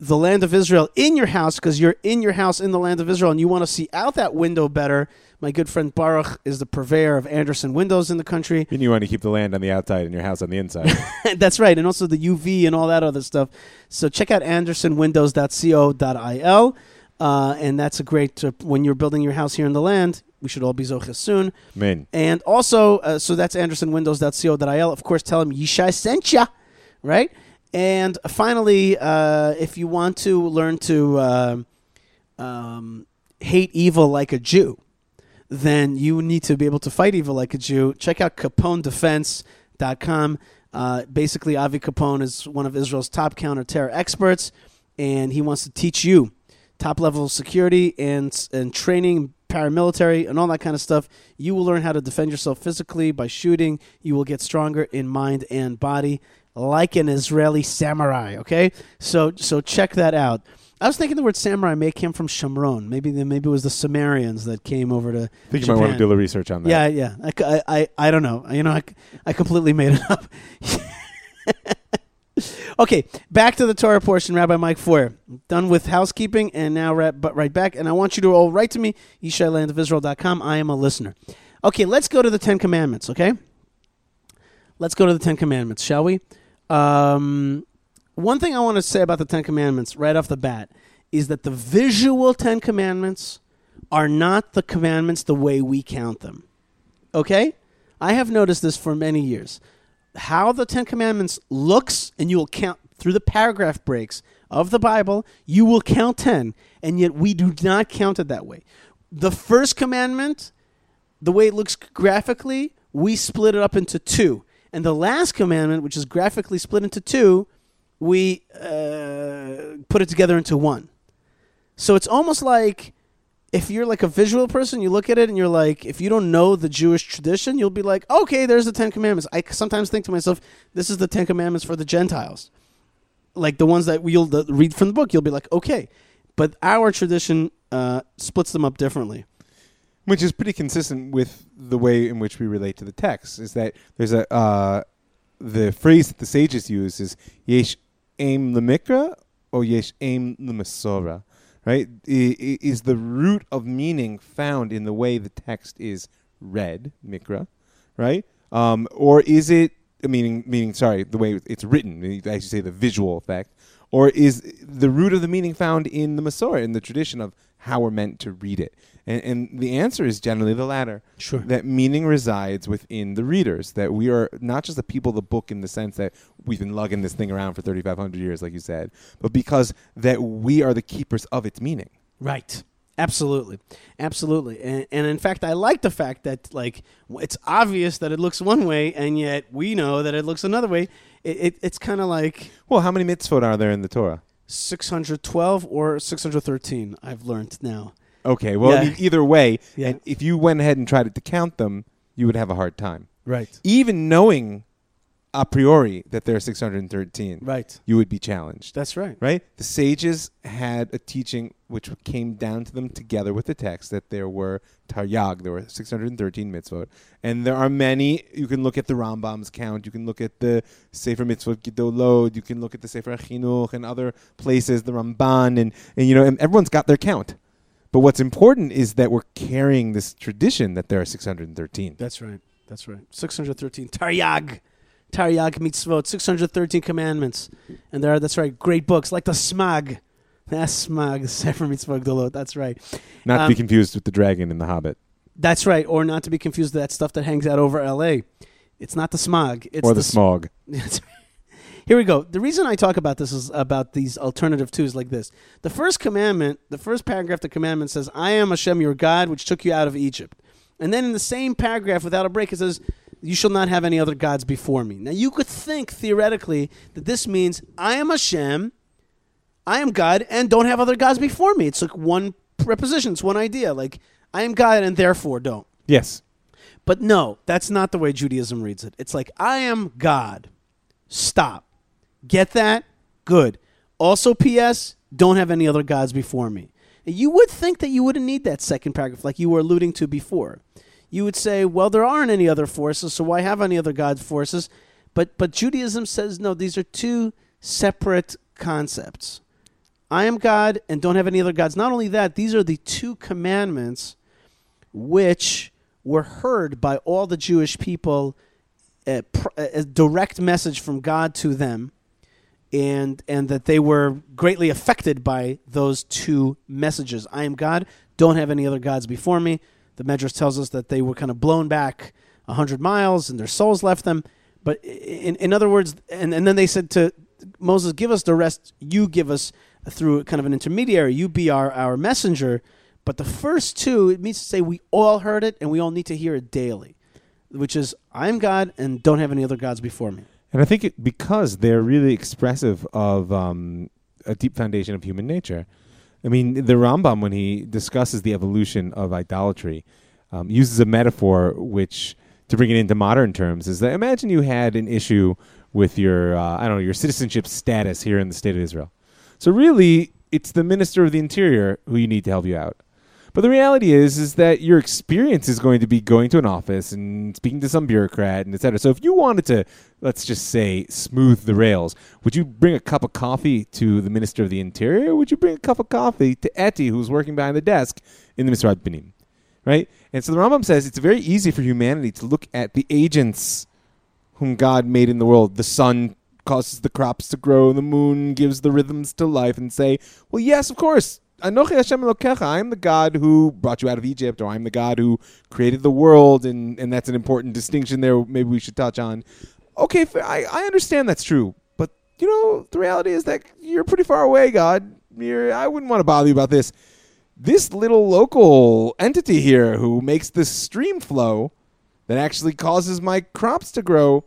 the land of Israel in your house because you're in your house in the land of Israel and you want to see out that window better. My good friend Baruch is the purveyor of Anderson windows in the country. And you want to keep the land on the outside and your house on the inside. That's right, and also the UV and all that other stuff. So check out andersonwindows.co.il, uh, and that's a great uh, when you're building your house here in the land. We should all be zoches soon. Amen. And also, uh, so that's andersonwindows.co.il. Of course, tell him Yishai sent ya, right? And finally, uh, if you want to learn to uh, um, hate evil like a Jew, then you need to be able to fight evil like a Jew. Check out CaponeDefense.com. Uh, basically, Avi Capone is one of Israel's top counter-terror experts, and he wants to teach you top level security and and training, paramilitary, and all that kind of stuff. You will learn how to defend yourself physically by shooting. You will get stronger in mind and body, like an Israeli samurai. Okay, so so check that out. I was thinking the word samurai may come from Shomron. Maybe the, maybe it was the Sumerians that came over to. I think you might want to do a little research on that. Yeah, yeah. I, I, I, don't know. You know, I, I completely made it up. okay, back to the Torah portion, Rabbi Mike Feuer. Done with housekeeping, and now right, but right back. And I want you to all write to me, yishailandofisrael.com. I am a listener. Okay, let's go to the Ten Commandments, okay? Let's go to the Ten Commandments, shall we? Um, one thing I want to say about the Ten Commandments right off the bat is that the visual Ten Commandments are not the commandments the way we count them. Okay? I have noticed this for many years. How the Ten Commandments looks, and you will count through the paragraph breaks of the Bible, you will count 10, and yet we do not count it that way. The first commandment, the way it looks graphically, we split it up into two. And the last commandment, which is graphically split into two, we uh, put it together into one. So it's almost like if you're like a visual person, you look at it and you're like, if you don't know the Jewish tradition, you'll be like, okay, there's the Ten Commandments. I sometimes think to myself, this is the Ten Commandments for the Gentiles. Like the ones that you'll read from the book, you'll be like, okay. But our tradition uh, splits them up differently. Which is pretty consistent with the way in which we relate to the text. Is that there's a uh, the phrase that the sages use is yesh aim lemikra or yesh aim lemesora, right? Is the root of meaning found in the way the text is read, mikra, right? Um, or is it meaning meaning sorry the way it's written? I should say the visual effect, or is the root of the meaning found in the Masorah, in the tradition of how we're meant to read it? And, and the answer is generally the latter. Sure. That meaning resides within the readers. That we are not just the people of the book in the sense that we've been lugging this thing around for 3,500 years, like you said, but because that we are the keepers of its meaning. Right. Absolutely, absolutely, and, and in fact, I like the fact that like it's obvious that it looks one way, and yet we know that it looks another way. It, it, it's kind of like Well, how many mitzvot are there in the Torah? 612 or 613. I've learned now. Okay, well, Yeah. e- either way, Yeah. and if you went ahead and tried to count them, you would have a hard time. Right. Even knowing a priori that there are 613, Right. you would be challenged. That's right. right? The sages had a teaching which came down to them together with the text that there were taryag, there were 613 mitzvot, and there are many. You can look at the Rambam's count, you can look at the Sefer Mitzvot Gedolot, you can look at the Sefer Chinuch and other places, the Ramban, and, and you know, and everyone's got their count. But what's important is that we're carrying this tradition that there are 613. That's right. That's right. 613. Taryag. Taryag mitzvot. 613 commandments. And there are, that's right, great books like the Smag. That's Smag, the Sefer Mitzvot Gdolot. That's right. Not to Um, be confused with the dragon in The Hobbit That's right. Or not to be confused with that stuff that hangs out over L.A. It's not the Smog. It's or the, smog. That's Here we go. The reason I talk about this is about these alternative twos like this. The first commandment, the first paragraph of the commandment says, I am Hashem your God, which took you out of Egypt. And then in the same paragraph, without a break, it says, You shall not have any other gods before me. Now you could think theoretically that this means I am Hashem, I am God, and don't have other gods before me. It's like one preposition, it's one idea. Like, I am God and therefore don't. Yes. But no, that's not the way Judaism reads it. It's like, I am God. Stop. Get that? Good. Also, P.S., don't have any other gods before me. You would think that you wouldn't need that second paragraph, like you were alluding to before. You would say, well, there aren't any other forces, so why have any other God's forces? But, but Judaism says, no, these are two separate concepts. I am God and don't have any other gods. Not only that, these are the two commandments which were heard by all the Jewish people, eh, a, a eh, eh, direct message from God to them, and and that they were greatly affected by those two messages. I am God. Don't have any other gods before me. The Medrash tells us that they were kind of blown back a hundred miles, and their souls left them. But in in other words, and, and then they said to Moses, "Give us the rest. You give us through kind of an intermediary. You be our our messenger." But the first two, it means to say we all heard it, and we all need to hear it daily, which is I am God, and don't have any other gods before me. And I think it, because they're really expressive of um, a deep foundation of human nature. I mean, the Rambam, when he discusses the evolution of idolatry, um, uses a metaphor which, to bring it into modern terms, is that imagine you had an issue with your, uh, I don't know, your citizenship status here in the state of Israel. So really, it's the minister of the interior who you need to help you out. But the reality is, is that your experience is going to be going to an office and speaking to some bureaucrat and et cetera. So if you wanted to, let's just say, smooth the rails, would you bring a cup of coffee to the Minister of the Interior? Or would you bring a cup of coffee to Eti, who's working behind the desk in the Misrad Benim? Right? And so the Rambam says it's very easy for humanity to look at the agents whom God made in the world. The sun causes the crops to grow, the moon gives the rhythms to life, and say, well, yes, of course, Anochi Hashem Elokecha. I'm the God who brought you out of Egypt, or I'm the God who created the world, and, and that's an important distinction there. Maybe we should touch on. Okay, I, I understand that's true, but you know the reality is that you're pretty far away, God. You're, I wouldn't want to bother you about this. This little local entity here who makes the stream flow that actually causes my crops to grow.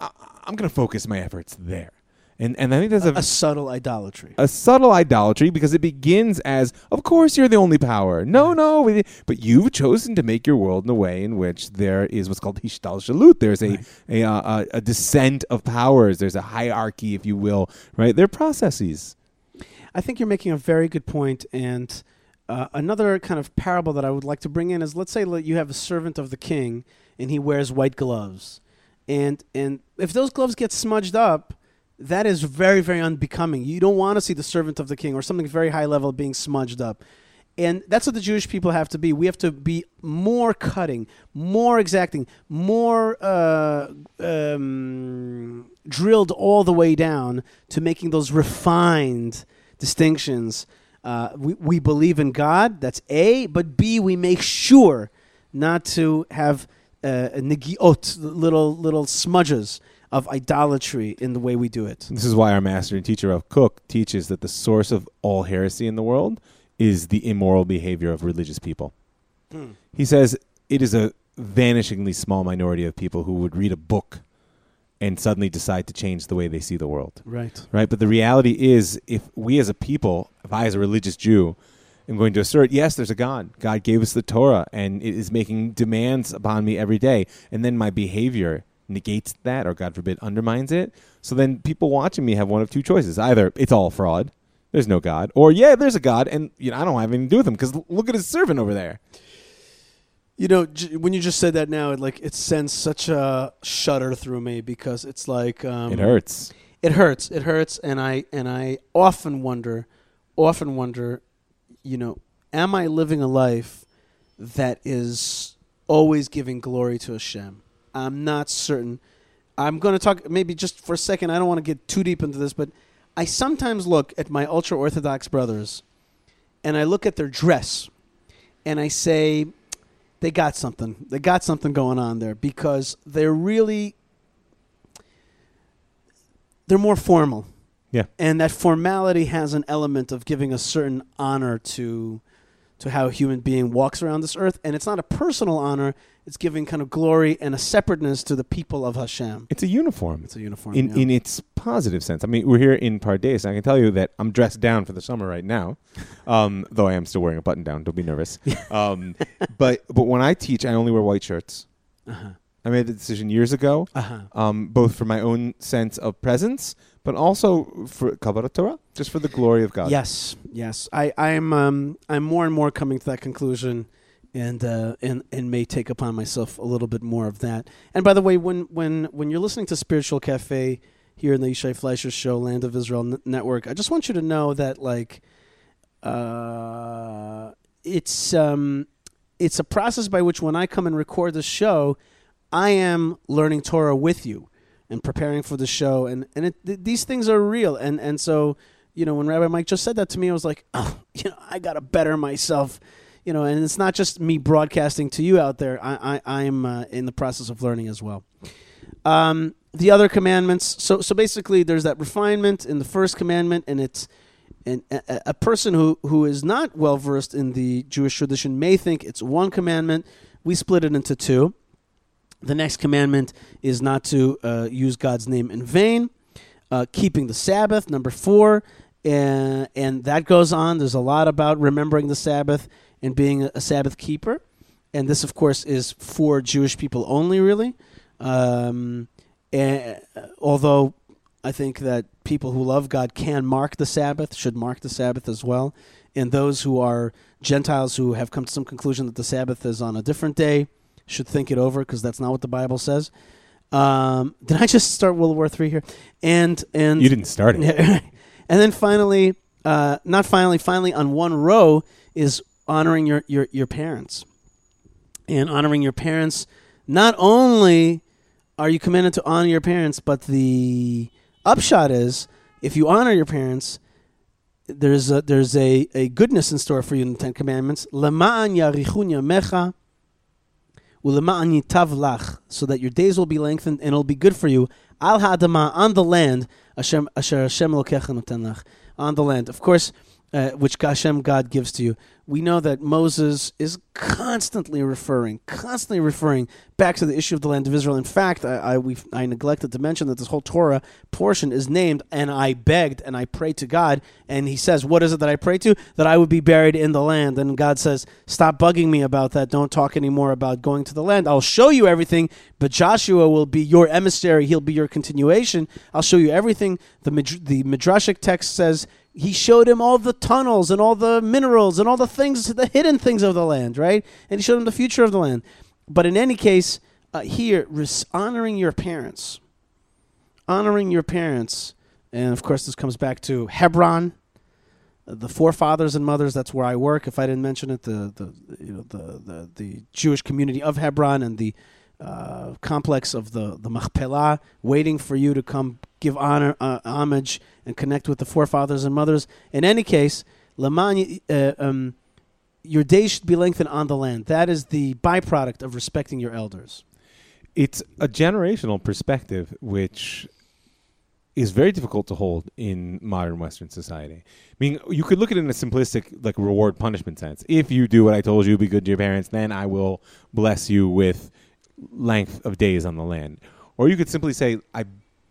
I, I'm going to focus my efforts there. And and I think that's a, a, subtle idolatry. A subtle idolatry because it begins as, of course, you're the only power. No, no, but you've chosen to make your world in a way in which there is what's called hishtalshalut. There's a, right. a, a, a descent of powers. There's a hierarchy, if you will. Right? They're processes. I think you're making a very good point. point, and uh, another kind of parable that I would like to bring in is, let's say you have a servant of the king, and he wears white gloves, and and if those gloves get smudged up that is very, very unbecoming. You don't want to see the servant of the king or something very high level being smudged up. And that's what the Jewish people have to be. We have to be more cutting, more exacting, more uh, um, drilled all the way down to making those refined distinctions. Uh, we, we believe in God, that's A, but B, we make sure not to have uh, little, little smudges of idolatry in the way we do it. This is why our master and teacher of Kook teaches that the source of all heresy in the world is the immoral behavior of religious people. Hmm. He says it is a vanishingly small minority of people who would read a book and suddenly decide to change the way they see the world. Right. Right. But the reality is, if we as a people, if I as a religious Jew, am going to assert, yes, there's a God. God gave us the Torah and it is making demands upon me every day. And then my behavior negates that or God forbid undermines it. So then people watching me have one of two choices. Either it's all fraud, there's no God, or yeah, there's a God and you know I don't have anything to do with him because look at his servant over there. You know, j- when you just said that now, it like it sends such a shudder through me because it's like um, it hurts. It hurts. It hurts, and I and I often wonder, often wonder, you know, am I living a life that is always giving glory to Hashem? I'm not certain. I'm going to talk maybe just for a second. I don't want to get too deep into this, but I sometimes look at my ultra orthodox brothers and I look at their dress and I say, they got something. They got something going on there because they're really they're more formal. Yeah. And that formality has an element of giving a certain honor to to how a human being walks around this earth, and it's not a personal honor. It's giving kind of glory and a separateness to the people of Hashem. It's a uniform. It's a uniform. in, yeah. in its positive sense. I mean, we're here in Pardes, and I can tell you that I'm dressed down for the summer right now, um, though I am still wearing a button down. Don't be nervous. um, but but when I teach, I only wear white shirts. uh-huh. I made the decision years ago, Uh-huh. um, both for my own sense of presence, but also for Kabbalah Torah, just for the glory of God. Yes, yes. I, I'm um, I'm more and more coming to that conclusion, and uh, and and may take upon myself a little bit more of that. And by the way, when when when you're listening to Spiritual Cafe here in the Yishai Fleisher Show, Land of Israel N- Network, I just want you to know that like, uh, it's um, it's a process by which when I come and record the show, I am learning Torah with you and preparing for the show, and and it, th- these things are real, and and so you know when Rabbi Mike just said that to me, I was like, oh, you know, I gotta better myself, you know, and it's not just me broadcasting to you out there. I, I I'm uh, in the process of learning as well. Um, the other commandments. So so basically, there's that refinement in the first commandment, and it's. And a, a person who, who is not well versed in the Jewish tradition may think it's one commandment. We split it into two. The next commandment is not to uh, use God's name in vain. Uh, keeping the Sabbath, number four, and, and that goes on. There's a lot about remembering the Sabbath and being a, Sabbath keeper. And this, of course, is for Jewish people only, really. Um, and, although I think that people who love God can mark the Sabbath, should mark the Sabbath as well. And those who are Gentiles who have come to some conclusion that the Sabbath is on a different day should think it over because that's not what the Bible says. Um, did I just start World War Three here? And and You didn't start it. and then finally, uh, not finally, finally on one row is honoring your, your, your parents. And honoring your parents, not only are you commanded to honor your parents, but the upshot is if you honor your parents, there's a, there's a, a goodness in store for you in the Ten Commandments. Lema'an so that your days will be lengthened and it'll be good for you. On the land, on the land. Of course, uh, which Hashem God gives to you. We know that Moses is constantly referring, constantly referring back to the issue of the land of Israel. In fact, I I, I neglected to mention that this whole Torah portion is named, and I begged and I prayed to God, and He says, "What is it that I pray to? That I would be buried in the land." And God says, "Stop bugging me about that. Don't talk anymore about going to the land. I'll show you everything, but Joshua will be your emissary. He'll be your continuation. I'll show you everything." The Mid- the midrashic text says he showed him all the tunnels and all the minerals and all the things, the hidden things of the land, right? And he showed him the future of the land. But in any case, uh, here, res- honoring your parents, honoring your parents, and of course, this comes back to Hebron, the forefathers and mothers. That's where I work. If I didn't mention it, the the you know the the, the Jewish community of Hebron and the uh, complex of the the Machpelah, waiting for you to come give honor, uh, homage, and connect with the forefathers and mothers. In any case, Lema'an, uh, um, your day should be lengthened on the land. That is the byproduct of respecting your elders. It's a generational perspective which is very difficult to hold in modern Western society. I mean, you could look at it in a simplistic, like reward punishment sense. If you do what I told you, be good to your parents, then I will bless you with length of days on the land. Or you could simply say, I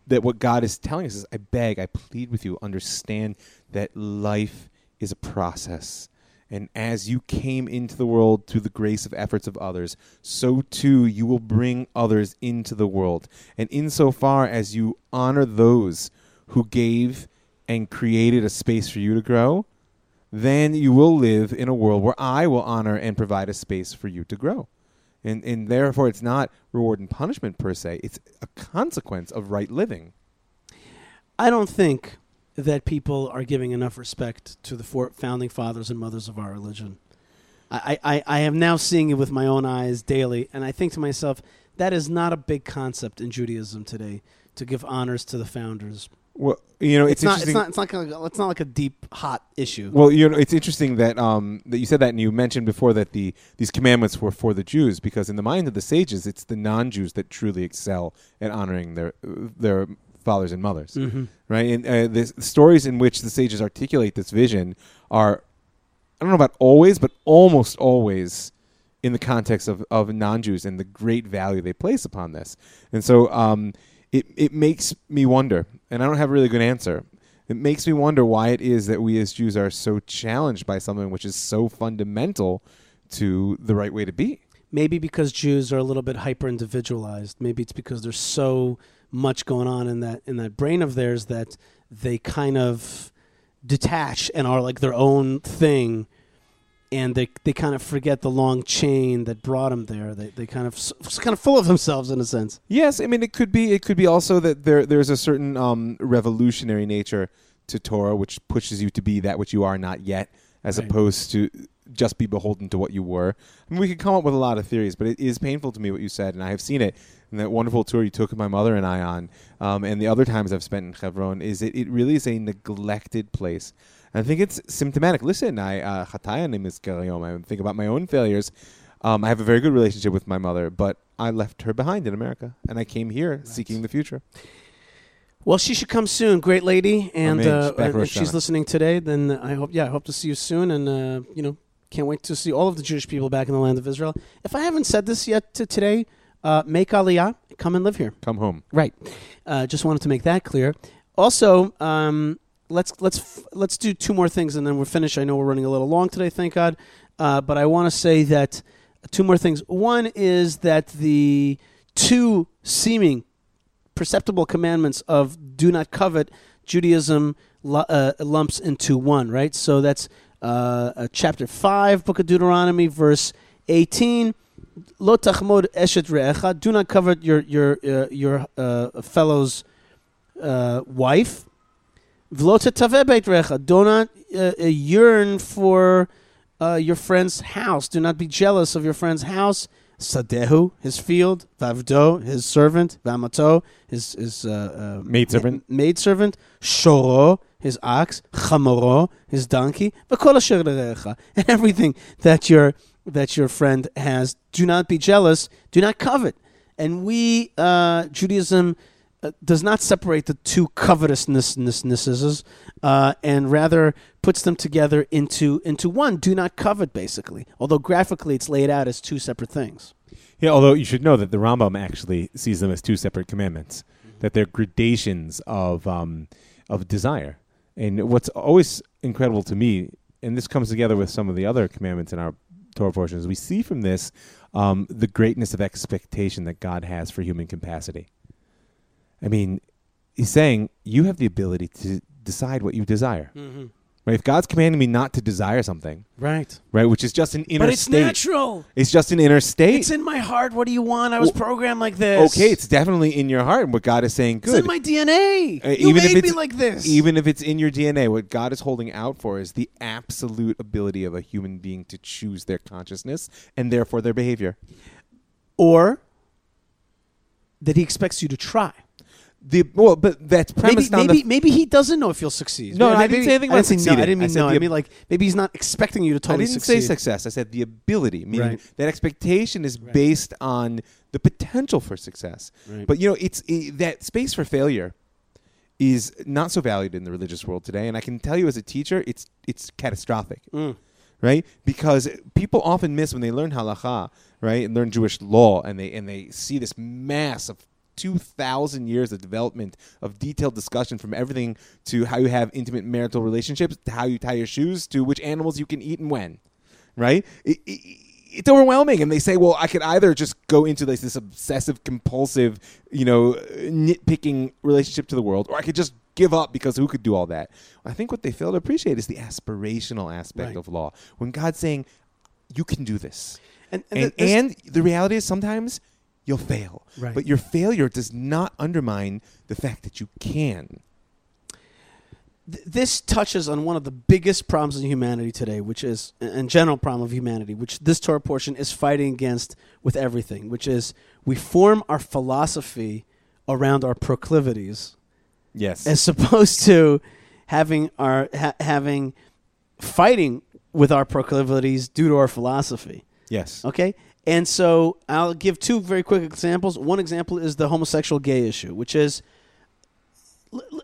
that what God is telling us is, I beg, I plead with you, understand that life is a process. And as you came into the world through the grace of efforts of others, so too you will bring others into the world. And insofar as you honor those who gave and created a space for you to grow, then you will live in a world where I will honor and provide a space for you to grow. And, and therefore, it's not reward and punishment per se, it's a consequence of right living. I don't think that people are giving enough respect to the founding fathers and mothers of our religion. I, I, I am now seeing it with my own eyes daily, and I think to myself, that is not a big concept in Judaism today to give honors to the founders. Well, you know, It's, it's, not. It's not. It's not. It's not like a deep, hot issue. Well, you know, it's interesting that um, that you said that, and you mentioned before that the these commandments were for the Jews, because in the mind of the sages, it's the non-Jews that truly excel at honoring their their fathers and mothers, Mm-hmm. right? And uh, the the stories in which the sages articulate this vision are, I don't know about always, but almost always in the context of, of non-Jews and the great value they place upon this. And so um, it, it makes me wonder, and I don't have a really good answer. It makes me wonder why it is that we as Jews are so challenged by something which is so fundamental to the right way to be. Maybe because Jews are a little bit hyper individualized. Maybe it's because there's so much going on in that in that brain of theirs that they kind of detach and are like their own thing and they they kind of forget the long chain that brought them there. They they kind of kind of full of themselves in a sense. Yes, I mean it could be. It could be also that there there's a certain um, revolutionary nature to Torah, which pushes you to be that which you are not yet, as Right. opposed to just be beholden to what you were. I mean, we could come up with a lot of theories, but it is painful to me what you said, and I have seen it in that wonderful tour you took my mother and I on, um, and the other times I've spent in Hebron. Is it? It really is a neglected place. I think it's symptomatic. Listen, I uh. I think about my own failures. Um, I have a very good relationship with my mother, but I left her behind in America, and I came here seeking the future. Well, she should come soon, great lady, and uh, She's back and Rosh if she's listening today, then I hope yeah, I hope to see you soon, and uh, you know, can't wait to see all of the Jewish people back in the land of Israel. If I haven't said this yet to today, uh, make Aliyah, come and live here. Come home. Right. Uh, just wanted to make that clear. Also, um, let's let's let's do two more things and then we're finished. I know we're running a little long today, thank God. Uh, but I want to say that two more things. One is that the two seeming perceptible commandments of do not covet Judaism uh, lumps into one, right? So that's uh, chapter 5, book of Deuteronomy, verse 18. Lo tachmod eshet re'echa. Do not covet your your uh, your uh, fellow's uh, wife. V'lo tetaveh beit re'echa. Do not uh, uh, yearn for uh, your friend's house. Do not be jealous of your friend's house. Sadehu, his field. Vavdo, his servant. Vamato, his his uh, uh, Maidservant. maid servant. Shoro, his ox. Chamoro, his donkey. And everything that your that your friend has. Do not be jealous. Do not covet. And we, uh, Judaism, does not separate the two covetousnesses, uh, and rather puts them together into into one. Do not covet, basically. Although graphically, it's laid out as two separate things. Yeah, although you should know that the Rambam actually sees them as two separate commandments, that they're gradations of um, of desire. And what's always incredible to me, and this comes together with some of the other commandments in our Torah portions, we see from this um, the greatness of expectation that God has for human capacity. I mean, he's saying you have the ability to decide what you desire. Mm-hmm. Right? If God's commanding me not to desire something, Right. right, which is just an inner But it's state, natural. it's just an inner state. It's in my heart. What do you want? I was Well, programmed like this. Okay, it's definitely in your heart. And what God is saying, good. It's in my DNA. Uh, you even if made me like this. Even if it's in your DNA, what God is holding out for is the absolute ability of a human being to choose their consciousness and therefore their behavior. or that he expects you to try. The well, but that's Maybe, on maybe, the maybe he doesn't know if you'll succeed. No, maybe, I didn't say anything I about didn't say no. I didn't I mean said no. I mean like maybe he's not expecting you to totally I didn't succeed. say success. I said the ability, meaning Right. that expectation is based on the potential for success. Right. But you know, it's i that space for failure is not so valued in the religious world today. And I can tell you, as a teacher, it's it's catastrophic. Mm. right? Because people often miss when they learn halacha, right, and learn Jewish law, and they and they see this mass of two thousand years of development of detailed discussion from everything to how you have intimate marital relationships, to how you tie your shoes, to which animals you can eat and when, right? It, it, it's overwhelming, and they say, "Well, I could either just go into this, this obsessive, compulsive, you know, nitpicking relationship to the world, or I could just give up because who could do all that?" I think what they fail to appreciate is the aspirational aspect Right. of law. When God's saying, "You can do this," And, and, th- this- and the reality is sometimes you'll fail, Right. but your failure does not undermine the fact that you can. th- this touches on one of the biggest problems in humanity today, which is a general problem of humanity, which this Torah portion is fighting against with everything, which is we form our philosophy around our proclivities Yes, as opposed to having our ha- having fighting with our proclivities due to our philosophy. yes, Okay? And so I'll give two very quick examples. One example is the homosexual gay issue, which is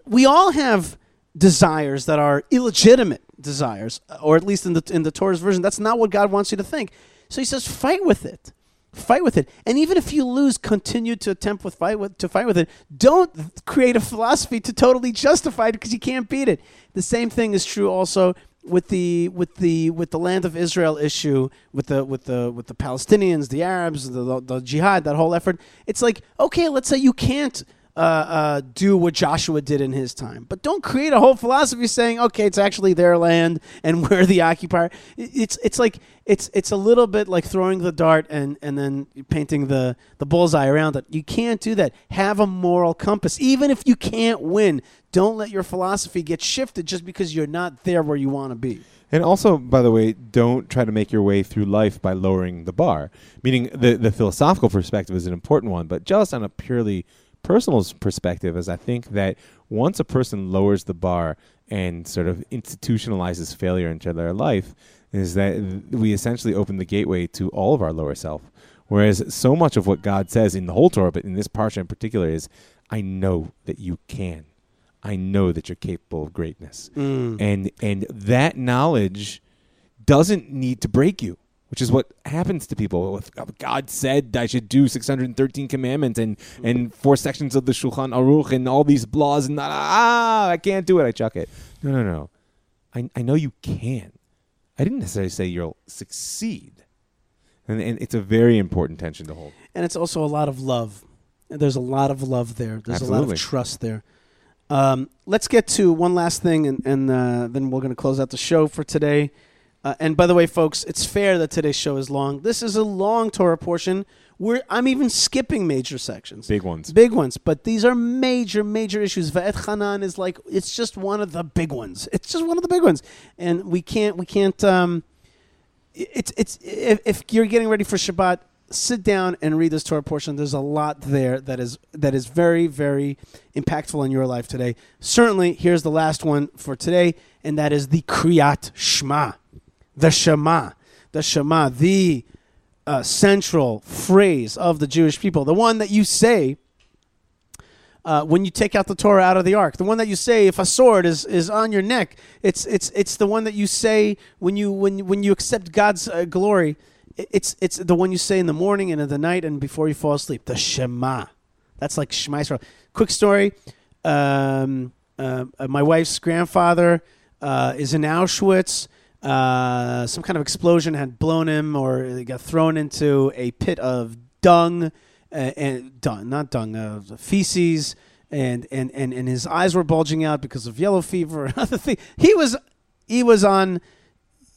we all have desires that are illegitimate desires, uh, or at least in the in the Torah's version, that's not what God wants you to think. So He says, fight with it, fight with it, and even if you lose, continue to attempt with fight with to fight with it. Don't create a philosophy to totally justify it because you can't beat it. The same thing is true also with the with the with the land of Israel issue with the with the with the Palestinians, the Arabs, the, the, the jihad, that whole effort. It's like okay, let's say you can't uh, uh, do what Joshua did in his time, but don't create a whole philosophy saying okay, it's actually their land and we're the occupier. It's it's like it's it's a little bit like throwing the dart and and then painting the the bullseye around it. You can't do that. Have a moral compass, even if you can't win. Don't let your philosophy get shifted just because you're not there where you want to be. And also, by the way, don't try to make your way through life by lowering the bar. Meaning, the the philosophical perspective is an important one, but just on a purely personal perspective, is I think that once a person lowers the bar and sort of institutionalizes failure into their life, is that we essentially open the gateway to all of our lower self. Whereas so much of what God says in the whole Torah, but in this parsha in particular, is, "I know that you can." I know that you're capable of greatness mm. and and that knowledge doesn't need to break you which is what happens to people With- god said i should do 613 commandments and and four sections of the shulchan aruch and all these laws and ah i can't do it i chuck it no no no i, I know you can i didn't necessarily say you'll succeed and, and it's a very important tension to hold and it's also a lot of love. There's a lot of love there. There's a lot of trust there. Um, let's get to one last thing, and, and uh, then we're going to close out the show for today. Uh, and by the way, folks, it's fair that today's show is long. This is a long Torah portion. We're, I'm even skipping major sections. big ones Big ones, but these are major, major issues. Ve'etchanan is like it's just one of the big ones. It's just one of the big ones, and we can't, we can't. Um, it's it's if, if you're getting ready for Shabbat, sit down and read this Torah portion. There's a lot there that is that is very, very impactful in your life today. Certainly, here's the last one for today, and that is the Kriyat Shema, the Shema, the Shema, the uh, central phrase of the Jewish people, the one that you say uh, when you take out the Torah out of the ark, the one that you say if a sword is, is on your neck, it's it's it's the one that you say when you when when you accept God's uh, glory. It's it's the one you say in the morning and in the night and before you fall asleep. The Shema, that's like Shema Yisrael. Quick story: um, uh, my wife's grandfather uh, is in Auschwitz. Uh, some kind of explosion had blown him, or he got thrown into a pit of dung, uh, and dung, not dung, uh, feces, and, and and and his eyes were bulging out because of yellow fever and other things. He was he was on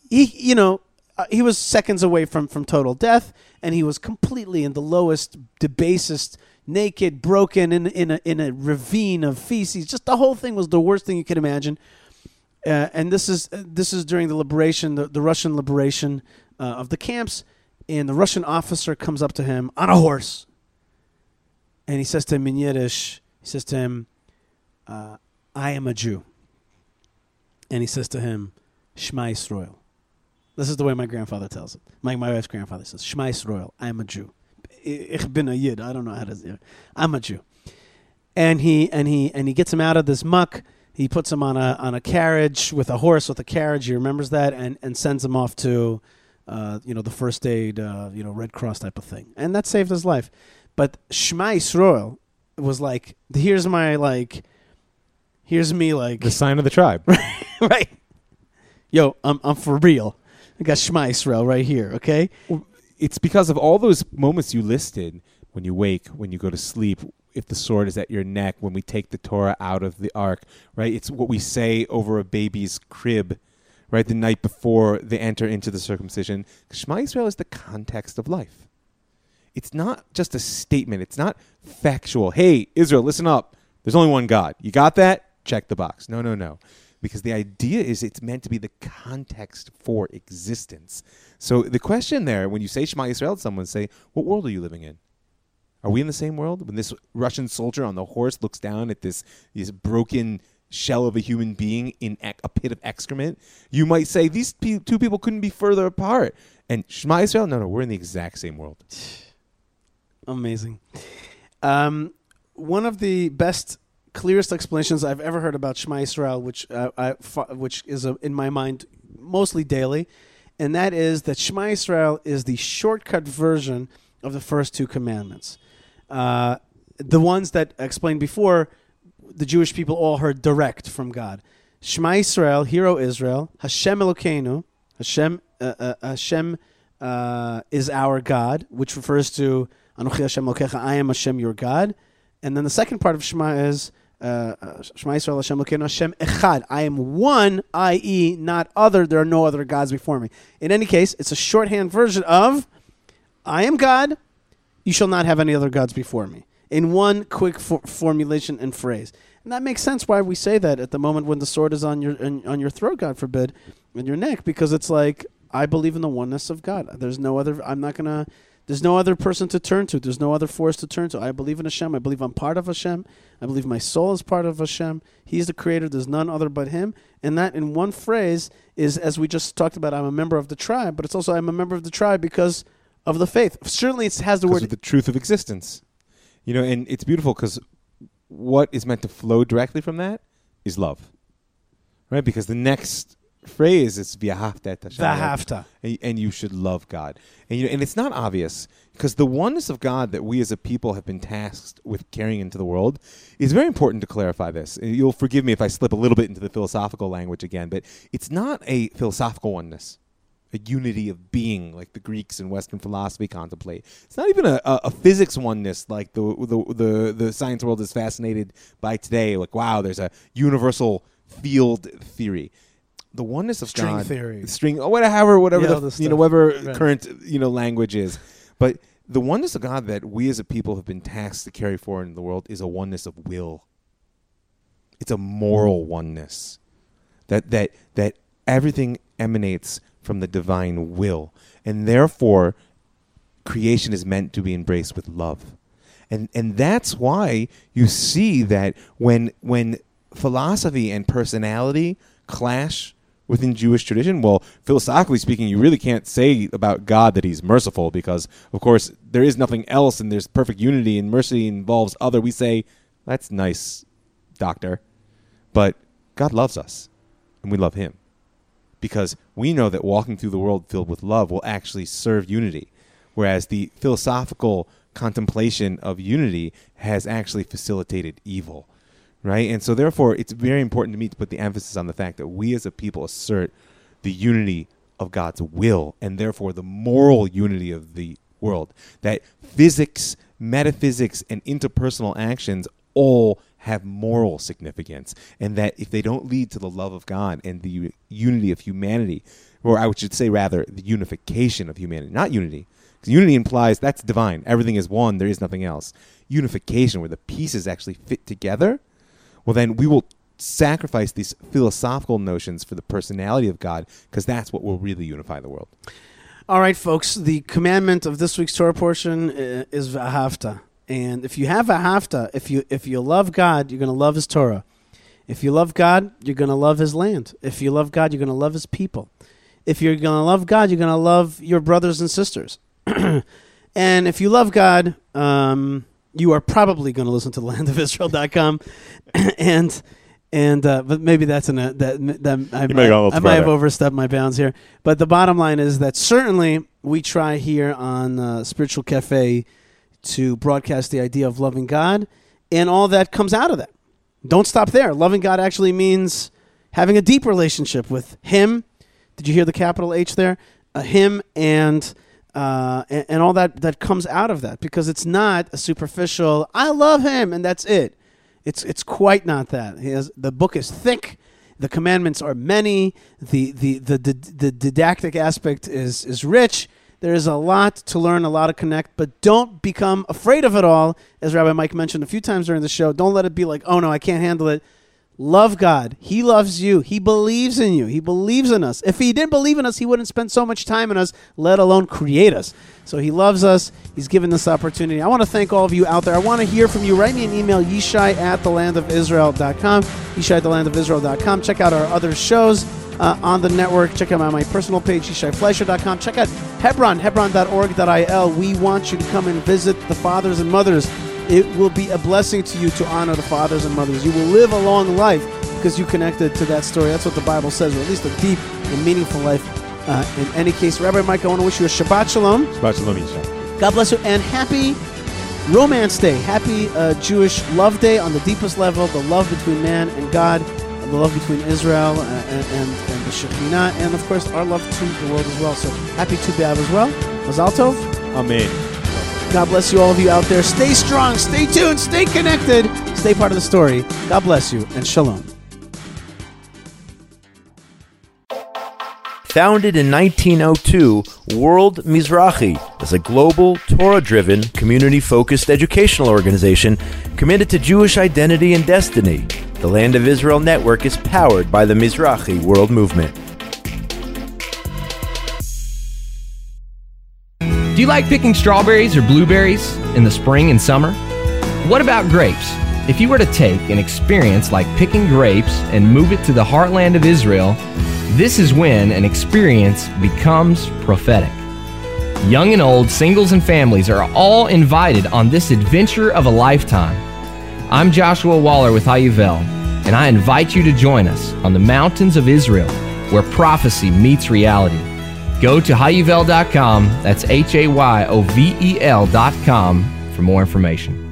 he you know uh, he was seconds away from from total death and he was completely in the lowest debasest naked broken in in a in a ravine of feces just the whole thing was the worst thing you could imagine uh, and this is uh, this is during the liberation the, the Russian liberation uh, of the camps and the Russian officer comes up to him on a horse and he says to him in Yiddish he says to him uh, I am a Jew and he says to him Shema Yisrael this is the way my grandfather tells it. My, my wife's grandfather says, Shema Yisrael, I am a Jew. Ich bin a Yid. I don't know how to. I'm a Jew. And he and he and he gets him out of this muck. He puts him on a on a carriage with a horse with a carriage. He remembers that and, and sends him off to, uh, you know, the first aid, uh, you know, Red Cross type of thing. And that saved his life. But Shema Yisrael was like, here's my like, here's me like, the sign of the tribe right? Yo, I'm I'm for real. I got Shema Yisrael right here. Okay, it's because of all those moments you listed when you wake, when you go to sleep, if the sword is at your neck, when we take the Torah out of the ark, right? It's what we say over a baby's crib, right? The night before they enter into the circumcision. Shema Israel is the context of life. It's not just a statement. It's not factual. Hey, Israel, listen up. There's only one God. You got that? Check the box. No, no, no. Because the idea is it's meant to be the context for existence. So the question there, when you say Shema Yisrael, someone say, "What world are you living in? Are we in the same world?" When this Russian soldier on the horse looks down at this this broken shell of a human being in ec- a pit of excrement, you might say these two people couldn't be further apart. And Shema Yisrael, no, no, we're in the exact same world. amazing. Um, one of the best clearest explanations I've ever heard about Shema Israel, which uh, I, which is a, in my mind mostly daily, and that is that Shema Israel is the shortcut version of the first two commandments. Uh, the ones that explained before, the Jewish people all heard direct from God. Shema Israel, Hero Israel, Hashem Elokeinu, Hashem, uh, uh, Hashem uh, is our God, which refers to Anochi Hashem Elokecha, I am Hashem your God. And then the second part of Shema is uh, uh, Shema Israel Hashem Elokeinu Hashem Echad. I am one, i.e., not other. There are no other gods before me. In any case, it's a shorthand version of I am God. You shall not have any other gods before me. In one quick for- formulation and phrase. And that makes sense why we say that at the moment when the sword is on your on your throat, God forbid, in your neck, because it's like I believe in the oneness of God. There's no other. I'm not gonna. There's no other person to turn to. There's no other force to turn to. I believe in Hashem. I believe I'm part of Hashem. I believe my soul is part of Hashem. He's the creator. There's none other but Him. And that, in one phrase, is as we just talked about. I'm a member of the tribe, but it's also I'm a member of the tribe because of the faith. Certainly, it has the word of the truth of existence. You know, and it's beautiful because what is meant to flow directly from that is love, right? Because the next phrase is v'ahavta V'ahavta. and, and you should love God. And you know, and it's not obvious because the oneness of God that we as a people have been tasked with carrying into the world is very important to clarify this. Uh, you'll forgive me if I slip a little bit into the philosophical language again, but it's not a philosophical oneness. A unity of being, like the Greeks and Western philosophy contemplate. It's not even a, a, a physics oneness, like the, the the the science world is fascinated by today. Like, wow, there's a universal field theory the oneness of String God, theory. string, or whatever, whatever Yeah, all the, you know, whatever Right. current you know language is, but the oneness of God that we as a people have been tasked to carry forward in the world is a oneness of will. It's a moral oneness that that that everything emanates from the divine will, and therefore creation is meant to be embraced with love. And and that's why you see that when when philosophy and personality clash within Jewish tradition, well, philosophically speaking, you really can't say about God that he's merciful because of course there is nothing else and there's perfect unity and mercy involves other. We say that's nice, doctor. But God loves us and we love him because we know that walking through the world filled with love will actually serve unity, whereas the philosophical contemplation of unity has actually facilitated evil, right? And so, therefore, it's very important to me to put the emphasis on the fact that we as a people assert the unity of God's will and therefore the moral unity of the world. That physics, metaphysics, and interpersonal actions all have moral significance, and that if they don't lead to the love of God and the unity of humanity, or I should say rather, the unification of humanity, not unity. Because unity implies that's divine. Everything is one. There is nothing else. Unification, where the pieces actually fit together, well, then we will sacrifice these philosophical notions for the personality of God, because that's what will really unify the world. All right, folks. The commandment of this week's Torah portion uh, is v'ahavta, and if you have v'ahavta, if you if you love God, you're going to love His Torah. If you love God, you're going to love His land. If you love God, you're going to love His people. If you're going to love God, you're going to love your brothers and sisters. and if you love God, um, you are probably going to listen to landofisrael.com and and uh, but maybe that's an uh, that that I, You may go a little I might have overstepped my bounds here. But the bottom line is that certainly we try here on uh, Spiritual Cafe to broadcast the idea of loving God, and all that comes out of that. Don't stop there. Loving God actually means having a deep relationship with Him. Did you hear the capital H there? Uh, him and, uh, and and all that that comes out of that because it's not a superficial. I love Him and that's it. It's it's quite not that. Has, the book is thick. The commandments are many. The the, the the the didactic aspect is is rich. There is a lot to learn, a lot to connect, but don't become afraid of it all. As Rabbi Mike mentioned a few times during the show, don't let it be like, oh no, I can't handle it. Love God. He loves you. He believes in you. He believes in us. If he didn't believe in us, he wouldn't spend so much time in us, let alone create us. So he loves us. He's given this opportunity. I want to thank all of you out there. I want to hear from you. Write me an email, yishai at thelandofisrael.com. Yishai at thelandofisrael.com. Check out our other shows uh, on the network. Check out my, my personal page, yishaifleisher.com. Check out Hebron, hebron.org.il. We want you to come and visit the fathers and mothers it will be a blessing to you to honor the fathers and mothers. You will live a long life because you connected to that story. That's what the Bible says, or at least a deep and meaningful life. Uh, in any case, Rabbi Mike, I want to wish you a Shabbat Shalom. Shabbat Shalom, Yisha. God bless you, and happy Romance Day. Happy uh, Jewish Love Day on the deepest level, the love between man and God, the love between Israel and, and, and the Shekhinah, and of course our love to the world as well. So happy Tu B'Av as well. Mazal Tov. Amen. God bless you, all of you out there. Stay strong, stay tuned, stay connected, stay part of the story. God bless you, and shalom. Founded in 1902, World Mizrachi is a global, Torah driven, community focused educational organization committed to Jewish identity and destiny. The Land of Israel Network is powered by the Mizrachi World Movement. Do you like picking strawberries or blueberries in the spring and summer? What about grapes? If you were to take an experience like picking grapes and move it to the heartland of Israel, this is when an experience becomes prophetic. Young and old, singles and families are all invited on this adventure of a lifetime. I'm Joshua Waller with HaYovel, and I invite you to join us on the mountains of Israel where prophecy meets reality. Go to hayovel.com, that's H A Y O V E L.com, for more information.